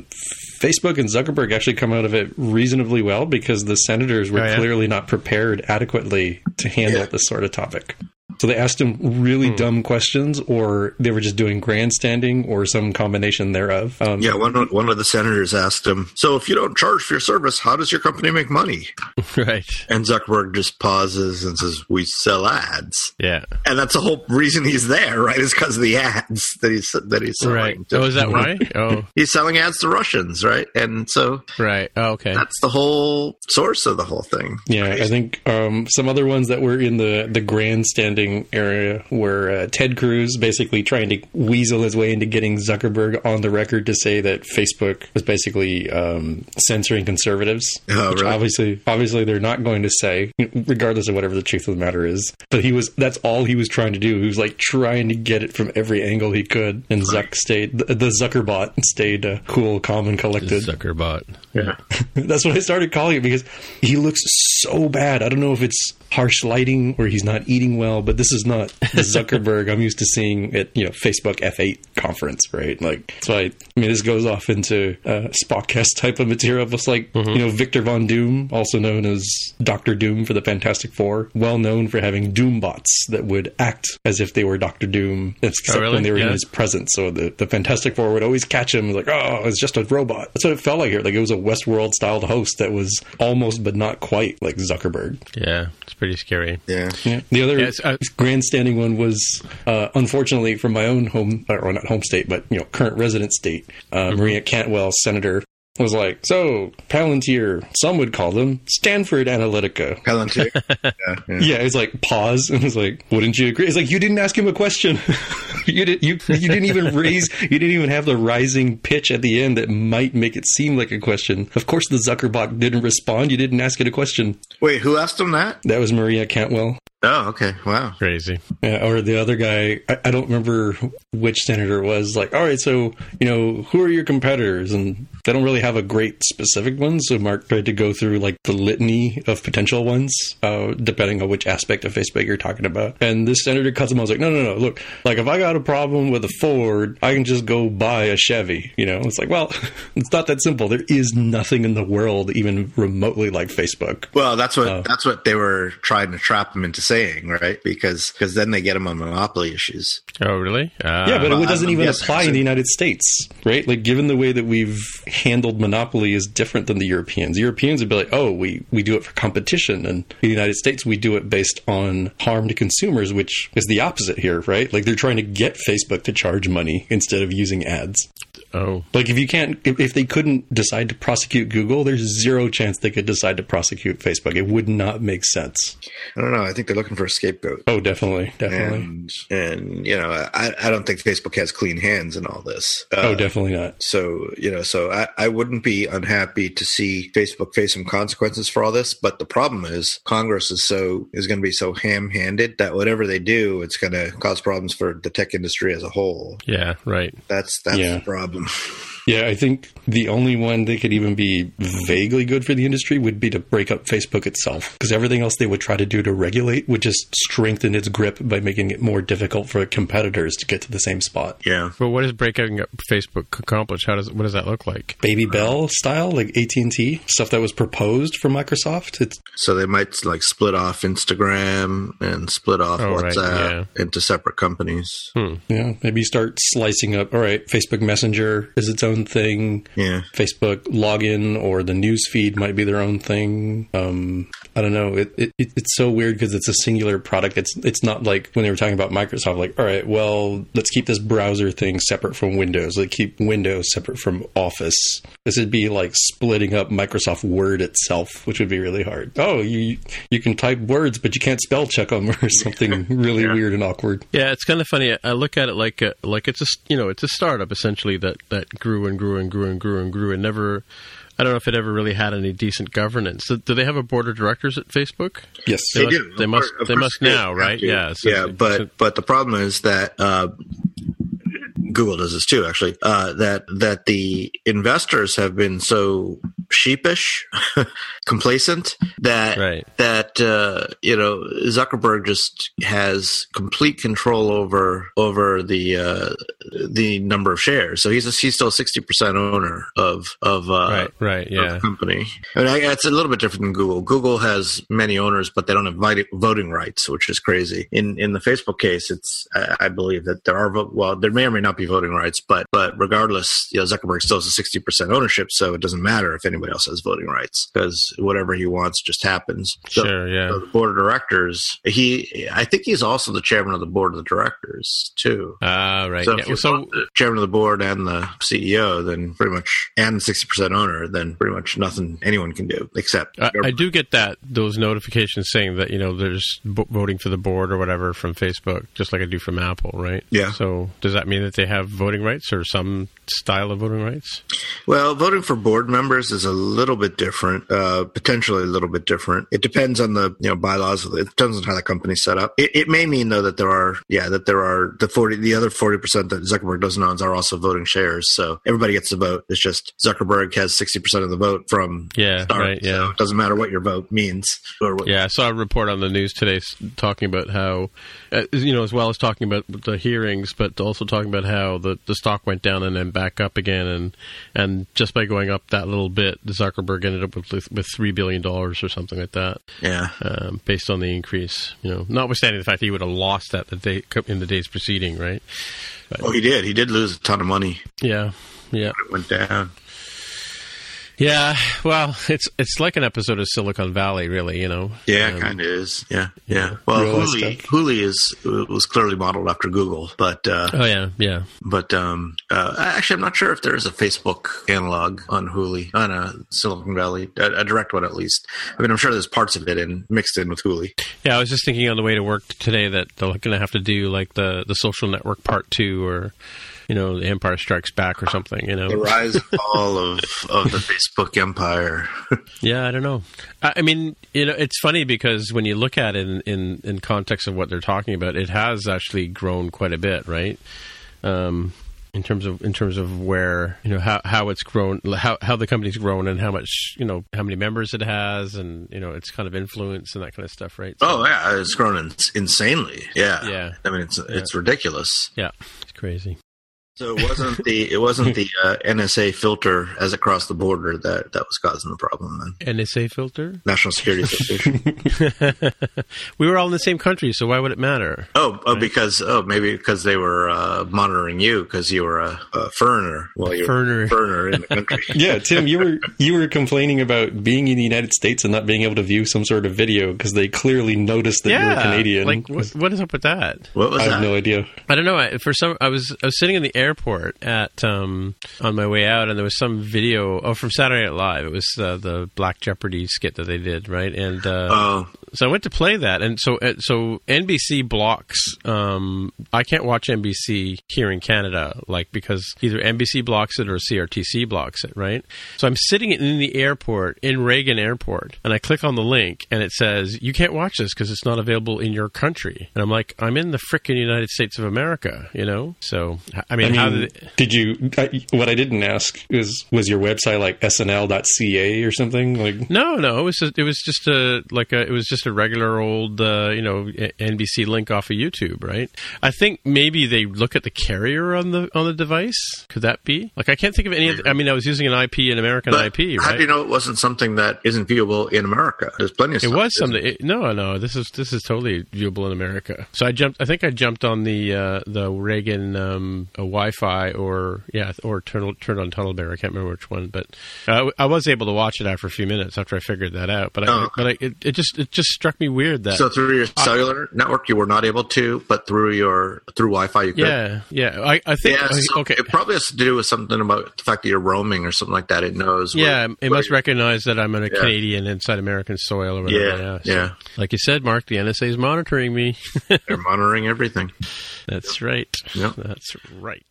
Facebook and Zuckerberg actually come out of it reasonably well because the senators were Oh, yeah? clearly not prepared adequately to handle Yeah. this sort of topic. So they asked him really dumb questions, or they were just doing grandstanding, or some combination thereof. Um, Yeah, one of, one of the senators asked him, "So if you don't charge for your service, how does your company make money?" right. And Zuckerberg just pauses and says, "We sell ads." Yeah. And that's the whole reason he's there, right? Is because of the ads that he's that he's selling. Right. to- Oh, is that why? Oh, He's selling ads to Russians, right? And so right. Oh, okay. that's the whole source of the whole thing. Yeah, I think um, some other ones that were in the, the grandstanding area where uh, Ted Cruz basically trying to weasel his way into getting Zuckerberg on the record to say that Facebook was basically um, censoring conservatives. Oh, which really? obviously, obviously, they're not going to say, regardless of whatever the truth of the matter is. But he was that's all he was trying to do. He was like trying to get it from every angle he could. And Zuck stayed, the, the Zuckerbot stayed uh, cool, calm, and collected. Zuckerbot. Yeah. That's what I started calling it because he looks so bad. I don't know if it's harsh lighting or he's not eating well, but this is not Zuckerberg I'm used to seeing at you know Facebook F8 conference, right? Like, so I, I mean, this goes off into uh, Spockcast type of material. It's like you know Victor Von Doom, also known as Doctor Doom for the Fantastic Four, well known for having Doom bots that would act as if they were Doctor Doom, except really? when they were in his presence. So the, the Fantastic Four would always catch him like, oh, it's just a robot. That's what it felt like here. Like it was a Westworld styled host that was almost but not quite like Zuckerberg. Yeah, it's pretty scary. Yeah. Yeah. The other Yes, uh, grandstanding one was, uh, unfortunately, from my own home, or not home state, but you know, current resident state. Uh, Maria Cantwell, senator, was like, so Palantir, some would call them Stanford Analytica. Palantir. yeah, yeah. Yeah, it's like pause and it's like, wouldn't you agree? It's like you didn't ask him a question. you did you you didn't even raise you didn't even have the rising pitch at the end that might make it seem like a question. Of course the Zuckerbot didn't respond. You didn't ask it a question. Wait, who asked him that? That was Maria Cantwell. Oh, okay. Wow. Crazy. Yeah, or the other guy, I, I, don't remember which senator was like, all right, so, you know, who are your competitors? And they don't really have a great specific one. So Mark tried to go through like the litany of potential ones, uh, depending on which aspect of Facebook you're talking about. And this senator Cosimo was like, no, no, no, look, like if I got a problem with a Ford, I can just go buy a Chevy. You know, it's like, well, it's not that simple. There is nothing in the world even remotely like Facebook. Well, that's what, uh, that's what they were trying to trap him into saying, right? Because because then they get them on monopoly issues. Oh, really? Uh, yeah, but well, it doesn't I'm even apply in the United States, right? Like, given the way that we've handled monopoly is different than the Europeans. The Europeans would be like, oh, we we do it for competition, and in the United States we do it based on harm to consumers, which is the opposite here, right? Like they're trying to get Facebook to charge money instead of using ads. Oh, like if you can't, if, if they couldn't decide to prosecute Google, there's zero chance they could decide to prosecute Facebook. It would not make sense. I don't know. I think they're looking for a scapegoat. Oh, definitely, definitely. And, and you know, I, I don't think Facebook has clean hands in all this. Uh, oh, definitely not. So you know, so I, I wouldn't be unhappy to see Facebook face some consequences for all this. But the problem is Congress is so is going to be so ham-handed that whatever they do, it's going to cause problems for the tech industry as a whole. Yeah, right. That's that's yeah. the problem. problem. Yeah, I think the only one that could even be vaguely good for the industry would be to break up Facebook itself, because everything else they would try to do to regulate would just strengthen its grip by making it more difficult for competitors to get to the same spot. Yeah. But what does breaking up Facebook accomplish? How does what does that look like? Baby Bell style, like AT and T stuff that was proposed for Microsoft. It's- so they might like split off Instagram and split off oh, WhatsApp right, yeah. into separate companies. Hmm. Yeah, maybe start slicing up. All right, Facebook Messenger is its own own thing. Yeah. Facebook login or the news feed might be their own thing. Um, I don't know. It, it it's so weird because it's a singular product. It's it's not like when they were talking about Microsoft. Like, all right, well, let's keep this browser thing separate from Windows. Let's keep Windows separate from Office. This would be like splitting up Microsoft Word itself, which would be really hard. Oh, you you can type words, but you can't spell check them or something really yeah. weird and awkward. Yeah, it's kind of funny. I look at it like a, like it's a you know it's a startup essentially that that grew and grew and grew and grew and grew and never I don't know if it ever really had any decent governance. Do, do they have a board of directors at Facebook? Yes, they, they do. They must. They must now, right? Yeah. So, yeah, but so, but the problem is that uh, Google does this too, actually. Uh, that that the investors have been so sheepish, complacent that right. that uh, you know Zuckerberg just has complete control over over the uh, the number of shares. So he's a, he's still sixty percent owner of of uh, right right yeah company. I it's a little bit different than Google. Google has many owners, but they don't have voting rights, which is crazy. In in the Facebook case, it's I believe that there are well there may or may not be voting rights, but but regardless, you know Zuckerberg still has a sixty percent ownership, so it doesn't matter if anybody else has voting rights because whatever he wants just happens. So, sure, yeah. So the board of directors, he, I think he's also the chairman of the board of the directors too. Ah, uh, right. So, yeah. so the chairman of the board and the CEO, then pretty much, and sixty percent owner, then pretty much nothing anyone can do except. I, I, do get that those notifications saying that you know there's voting for the board or whatever from Facebook, just like I do from Apple, right? Yeah. So does that mean that they have voting rights or some style of voting rights? Well, voting for board members is a little bit different, uh, potentially a little bit different. It depends on the you know bylaws. It depends on how the company's set up. It, it may mean though that there are yeah that there are the forty the other forty percent that Zuckerberg doesn't own are also voting shares. So everybody gets to vote. It's just Zuckerberg has sixty percent of the vote from yeah start, right yeah. So it doesn't matter what your vote means or what. Yeah, I saw a report on the news today talking about how uh, you know as well as talking about the hearings, but also talking about how the the stock went down and then back up again, and and just by going up that little bit, Zuckerberg ended up with with three billion dollars or something like that. Yeah, um, based on the increase, you know, notwithstanding the fact that he would have lost that the day in the days preceding, right? But, oh, he did. He did lose a ton of money. Yeah, yeah. It went down. Yeah, well, it's it's like an episode of Silicon Valley, really. You know. Yeah, um, kind of is. Yeah, yeah. Well, Hooli, Hooli is was clearly modeled after Google, but uh, oh yeah, yeah. But um, uh, actually, I'm not sure if there is a Facebook analog on Hooli on a Silicon Valley, a, a, direct one at least. I mean, I'm sure there's parts of it in mixed in with Hooli. Yeah, I was just thinking on the way to work today that they're going to have to do like the the social network part two or you know, the Empire Strikes Back or something. You know, The rise and fall of of the Facebook empire. Yeah, I don't know. I I mean, you know, it's funny because when you look at it in, in, in context of what they're talking about, it has actually grown quite a bit, right? Um, in terms of in terms of where you know how, how it's grown, how how the company's grown, and how much you know how many members it has, and you know its kind of influence and that kind of stuff, right? So- oh yeah, it's grown in, insanely. Yeah, Yeah. I mean, it's it's ridiculous. yeah, it's crazy. So it wasn't the it wasn't the uh, NSA filter as it crossed the border that that was causing the problem. Then NSA filter. National Security Association. we were all in the same country, so why would it matter? oh, oh, because oh maybe because they were uh, monitoring you because you were a, a foreigner. Well, you're Foreigner. a foreigner in the country. Yeah, Tim, you were you were complaining about being in the United States and not being able to view some sort of video because they clearly noticed that you yeah, were Canadian. Like, what, what is up with that? What was I have no idea. I don't know. I, for some, I was I was sitting in the airport at um, on my way out, and there was some video. Oh, from Saturday Night Live. It was uh, the Black Jeopardy skit that they did, right? And uh, Oh, so I went to play that, and so uh, so NBC blocks. Um, I can't watch NBC here in Canada, like because either NBC blocks it or CRTC blocks it, right? So I'm sitting in the airport in Reagan Airport, and I click on the link, and it says you can't watch this because it's not available in your country. And I'm like, I'm in the frickin' United States of America, you know. So I mean, I how did it, did you? I, what I didn't ask is was your website like SNL.ca or something? Like, No, no, it was just, it was just a like a it was just a regular old uh, you know NBC link off of YouTube, right? I think maybe they look at the carrier on the on the device. Could that be? Like I can't think of any. Of the, I mean, I was using an IP, an American but IP, how do you know it wasn't something that isn't viewable in America? There's plenty of It stuff was something. It, no, no. This is this is totally viewable in America. So I jumped. I think I jumped on the uh, the Reagan um, Wi-Fi or yeah or turned turned on Tunnelbear. I can't remember which one, but uh, I was able to watch it after a few minutes after I figured that out. But I, Oh, okay. but I, it, it just it just struck me weird that So through your cellular network, you were not able to, but through your through Wi-Fi, you could. Yeah, yeah. I, I think Yeah, so okay. It probably has to do with something about the fact that you're roaming or something like that. It knows. where- Yeah, it where must recognize that I'm a Yeah. Canadian inside American soil or whatever. Yeah, Yeah, So, yeah. Like you said, Mark, the NSA is monitoring me. They're monitoring everything. That's right. Yep. That's right.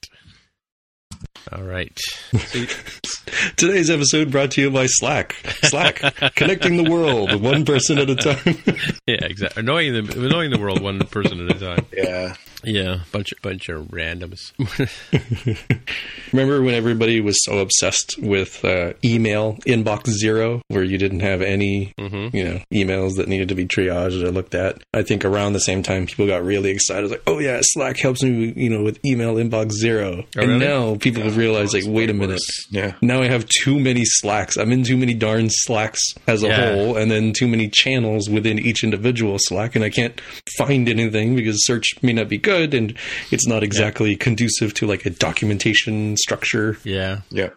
All right. today's episode brought to you by Slack. Slack, connecting the world one person at a time. Yeah, exactly. Annoying the annoying the world one person at a time. Yeah. Yeah, bunch of bunch of randoms. Remember when everybody was so obsessed with uh, email inbox zero, where you didn't have any, you know, emails that needed to be triaged or looked at? I think around the same time, people got really excited, like, "Oh yeah, Slack helps me, you know, with email inbox zero. and really? now people have realized, like, wait a minute, Yeah. now I have too many Slacks. I'm in too many darn Slacks as a Yeah. whole, and then too many channels within each individual Slack, and I can't find anything because search may not be good, and it's not exactly conducive to like a documentation structure. yeah. Yeah.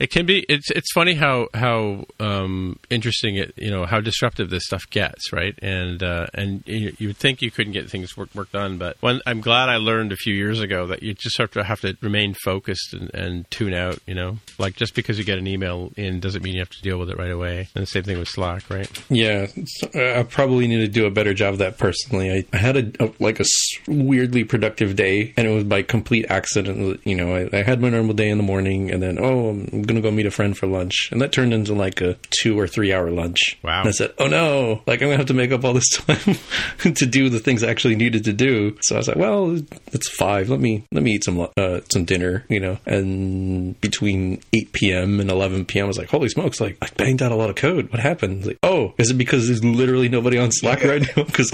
It can be. It's it's funny how how um, interesting it you know how disruptive this stuff gets, right? And uh, and you, you would think you couldn't get things work, work done, but I'm glad I learned a few years ago that you just have to have to remain focused and, and tune out. You know, like just because you get an email in doesn't mean you have to deal with it right away. And the same thing with Slack, right? Yeah, uh, I probably need to do a better job of that personally. I, I had a, a like a weirdly productive day, and it was by complete accident. You know, I, I had my normal day in the morning, and then oh, I'm gonna go meet a friend for lunch, and that turned into like a two or three hour lunch. Wow. And I said, oh no, like I'm gonna have to make up all this time to do the things I actually needed to do. So I was like, well, it's five. Let me let me eat some uh, some dinner, you know. And between 8 p.m. and 11 p.m., I was like, holy smokes, like I banged out a lot of code. What happened? Like, oh, is it because there's literally nobody on Slack right now? Because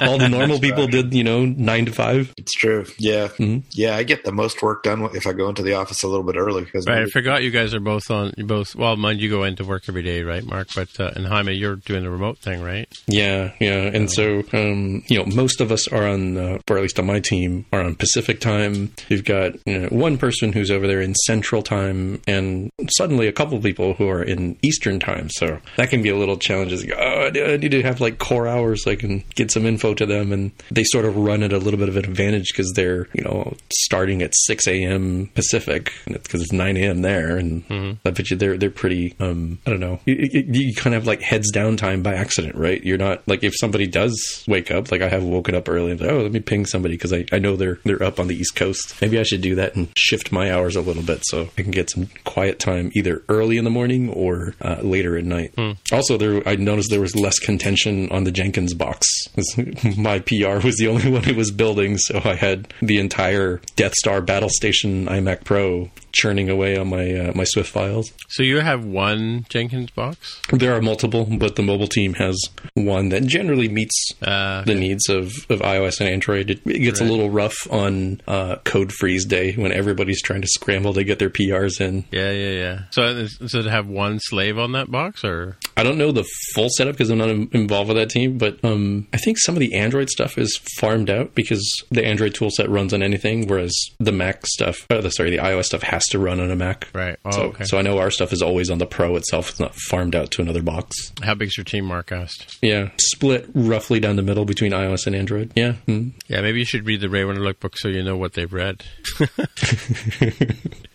all the normal people did, you know, nine to five. It's true. Yeah. Mhm. Yeah. I get the most work done if I go into the office a little bit early because Right. I forgot you guys are both on. You both. Well, mind you, go into work every day, right, Mark? But uh, and Jaime, you're doing the remote thing, right? Yeah, yeah, and so um, you know, most of us are on, uh, or at least on my team, are on Pacific time. You've got you know, one person who's over there in Central time, and suddenly a couple of people who are in Eastern time. So that can be a little challenge. It's oh, I need- I need to have like core hours so I can get some info to them, and they sort of run at a little bit of an advantage because they're you know starting at six a.m. Pacific because it's nine a.m. there, and and I bet you they're they're pretty. Um, I don't know. You, you, you kind of have like heads down time by accident, right? You're not like if somebody does wake up, like I have woken up early and like, oh, let me ping somebody because I, I know they're they're up on the East Coast. Maybe I should do that and shift my hours a little bit so I can get some quiet time either early in the morning or uh, later at night. Also, there I noticed there was less contention on the Jenkins box. my PR was the only one who was building, so I had the entire Death Star Battle Station iMac Pro churning away on my uh, my Swift files. So you have one Jenkins box? There are multiple, but the mobile team has one that generally meets Uh, the needs of, of iOS and Android. It, it gets a little rough on uh, code freeze day when everybody's trying to scramble to get their PRs in. yeah, yeah, yeah. So, so to have one slave on that box, or I don't know the full setup because I'm not in- involved with that team, but um, I think some of the Android stuff is farmed out because the Android toolset runs on anything, whereas the Mac stuff, uh, the, sorry, the iOS stuff has to run on a Mac. right? Oh, so, okay. so I know our stuff is always on the Pro itself. It's not farmed out to another box. How big's your team, Mark asked? Yeah, split roughly down the middle between iOS and Android. Yeah, mm. Yeah, maybe you should read the Ray Winter book so you know what they've read.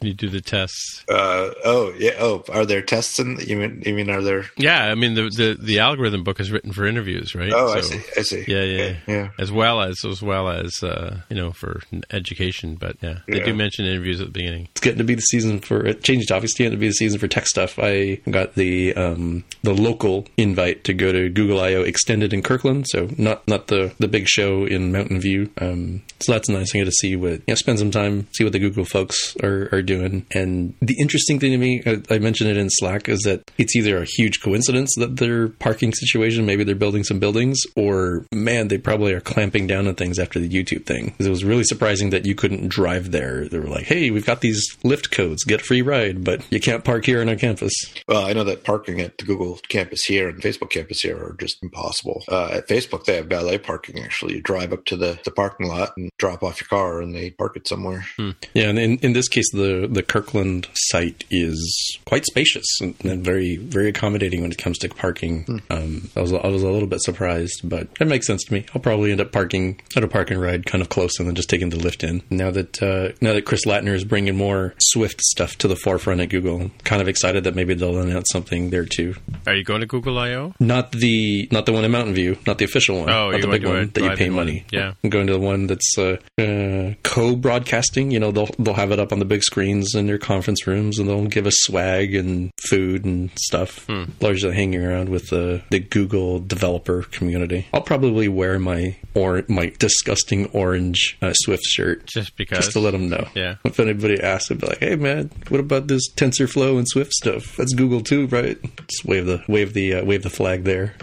you do the tests. Uh, oh yeah. Oh, are there tests in? You mean? You mean are there? Yeah, I mean the the, the algorithm book is written for interviews, right? Oh, I see. I see. Yeah, yeah, Okay, yeah. As well as as well as uh, you know for education, but yeah, they Yeah. do mention interviews at the beginning. it's getting to be the season for it changed obviously to be the season for tech stuff. I got the um the local invite to go to google io extended in kirkland so not not the the big show in mountain view. Um so that's nice. I get to see what you know spend some time see what the google folks are are doing. And the interesting thing to me I, I mentioned it in slack is that it's either a huge coincidence that their parking situation maybe they're building some buildings or man they probably are clamping down on things after the youtube thing. 'Cause it was really surprising that you couldn't drive there. They were like hey we've got these Lyft codes. Get a free ride but you can't park here on our campus Well, I know that parking at the Google campus here and Facebook campus here are just impossible. Uh, at Facebook, they have valet parking. Actually, you drive up to the, the parking lot and drop off your car, and they park it somewhere. yeah and in, in this case the the kirkland site is quite spacious and, and very very accommodating when it comes to parking um i was i was a little bit surprised but it makes sense to me i'll probably end up parking at a park and ride kind of close and then just taking the Lyft in now that uh now that chris lattner is bringing more swift stuff to the forefront at google kind of excited that maybe they'll announce something there too Are you going to Google I/O? not the not the one in Mountain View, not the official one, Oh, not the big went to a one that you pay drive-in one. money. Yeah. I'm going to the one that's uh, uh, co-broadcasting. You know, they'll they'll have it up on the big screens in their conference rooms, and they'll give us swag and food and stuff. Hmm. Largely hanging around with the the Google developer community. I'll probably wear my or my disgusting orange uh, Swift shirt Just because. just to let them know. Yeah. If anybody asks, I'd be like, "Hey, man, what about this TensorFlow and Swift stuff? That's Google too, right?" Just wave the wave the uh, wave the flag there.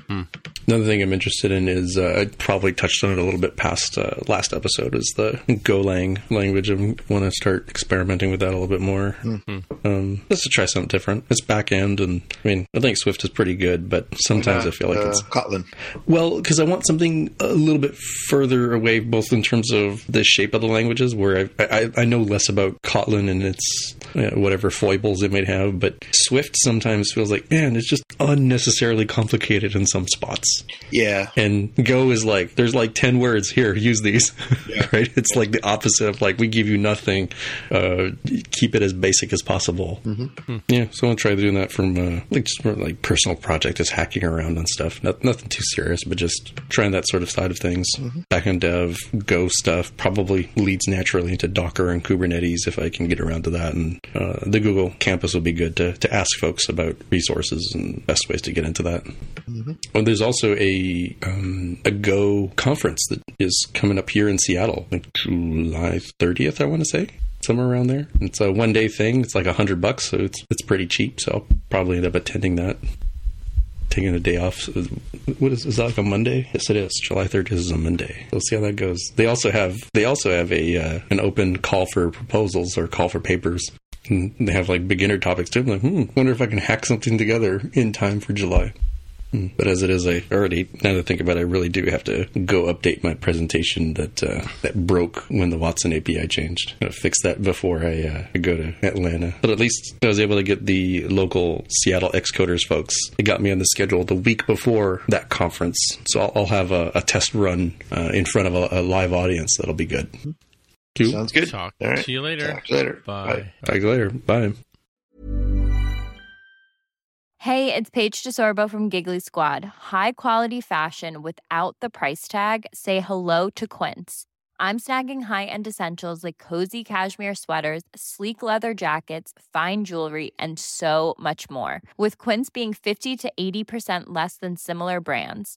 Another thing I'm interested in is uh, I probably touched on it a little bit past uh, last episode is the Golang language. I want to start experimenting with that a little bit more. Um, just to try something different. It's back end, and I mean, I think Swift is pretty good, but sometimes I feel like uh, it's Kotlin. well, because I want something a little bit further away, both in terms of the shape of the languages, where I, I, I know less about Kotlin and its uh, whatever foibles it might have, but Swift sometimes feels like, man, it's just unnecessarily complicated in some spots. Yeah, And Go is like, there's like 10 words here, use these. right? It's like the opposite of like, we give you nothing, uh, keep it as basic as possible. Mm-hmm. Yeah, so I'm try doing that from uh, like just more like personal project, just hacking around and stuff. Not, nothing too serious, but just trying that sort of side of things. Back end dev, Go stuff probably leads naturally into Docker and Kubernetes if I can get around to that. And uh, the Google campus will be good to, to ask folks about resources and best ways to get into that. Well, there's also a um, a Go conference that is coming up here in Seattle, like July 30th, I want to say, somewhere around there. It's a one day thing. It's like a hundred bucks, so it's it's pretty cheap. So I'll probably end up attending that. Taking a day off. What is is that like a Monday? Yes, it is. July 30th is a Monday. We'll see how that goes. They also have they also have a uh, an open call for proposals or call for papers. And they have like beginner topics too. I'm like, hmm, wonder if I can hack something together in time for July. Hmm. But as it is, I already now that I think about it, I really do have to go update my presentation that uh, that broke when the Watson API changed. I'm fix that before I uh, go to Atlanta. But at least I was able to get the local Seattle Xcoders folks. They got me on the schedule the week before that conference, so I'll, I'll have a, a test run uh, in front of a, a live audience. That'll be good. Cool. sounds good. Talk All right. to you later. Talk to you later. Bye. Talk to you later. Bye. Hey, it's Paige DeSorbo from Giggly Squad. High quality fashion without the price tag. Say hello to Quince. I'm snagging high-end essentials like cozy cashmere sweaters, sleek leather jackets, fine jewelry, and so much more. With Quince being 50 to 80% less than similar brands.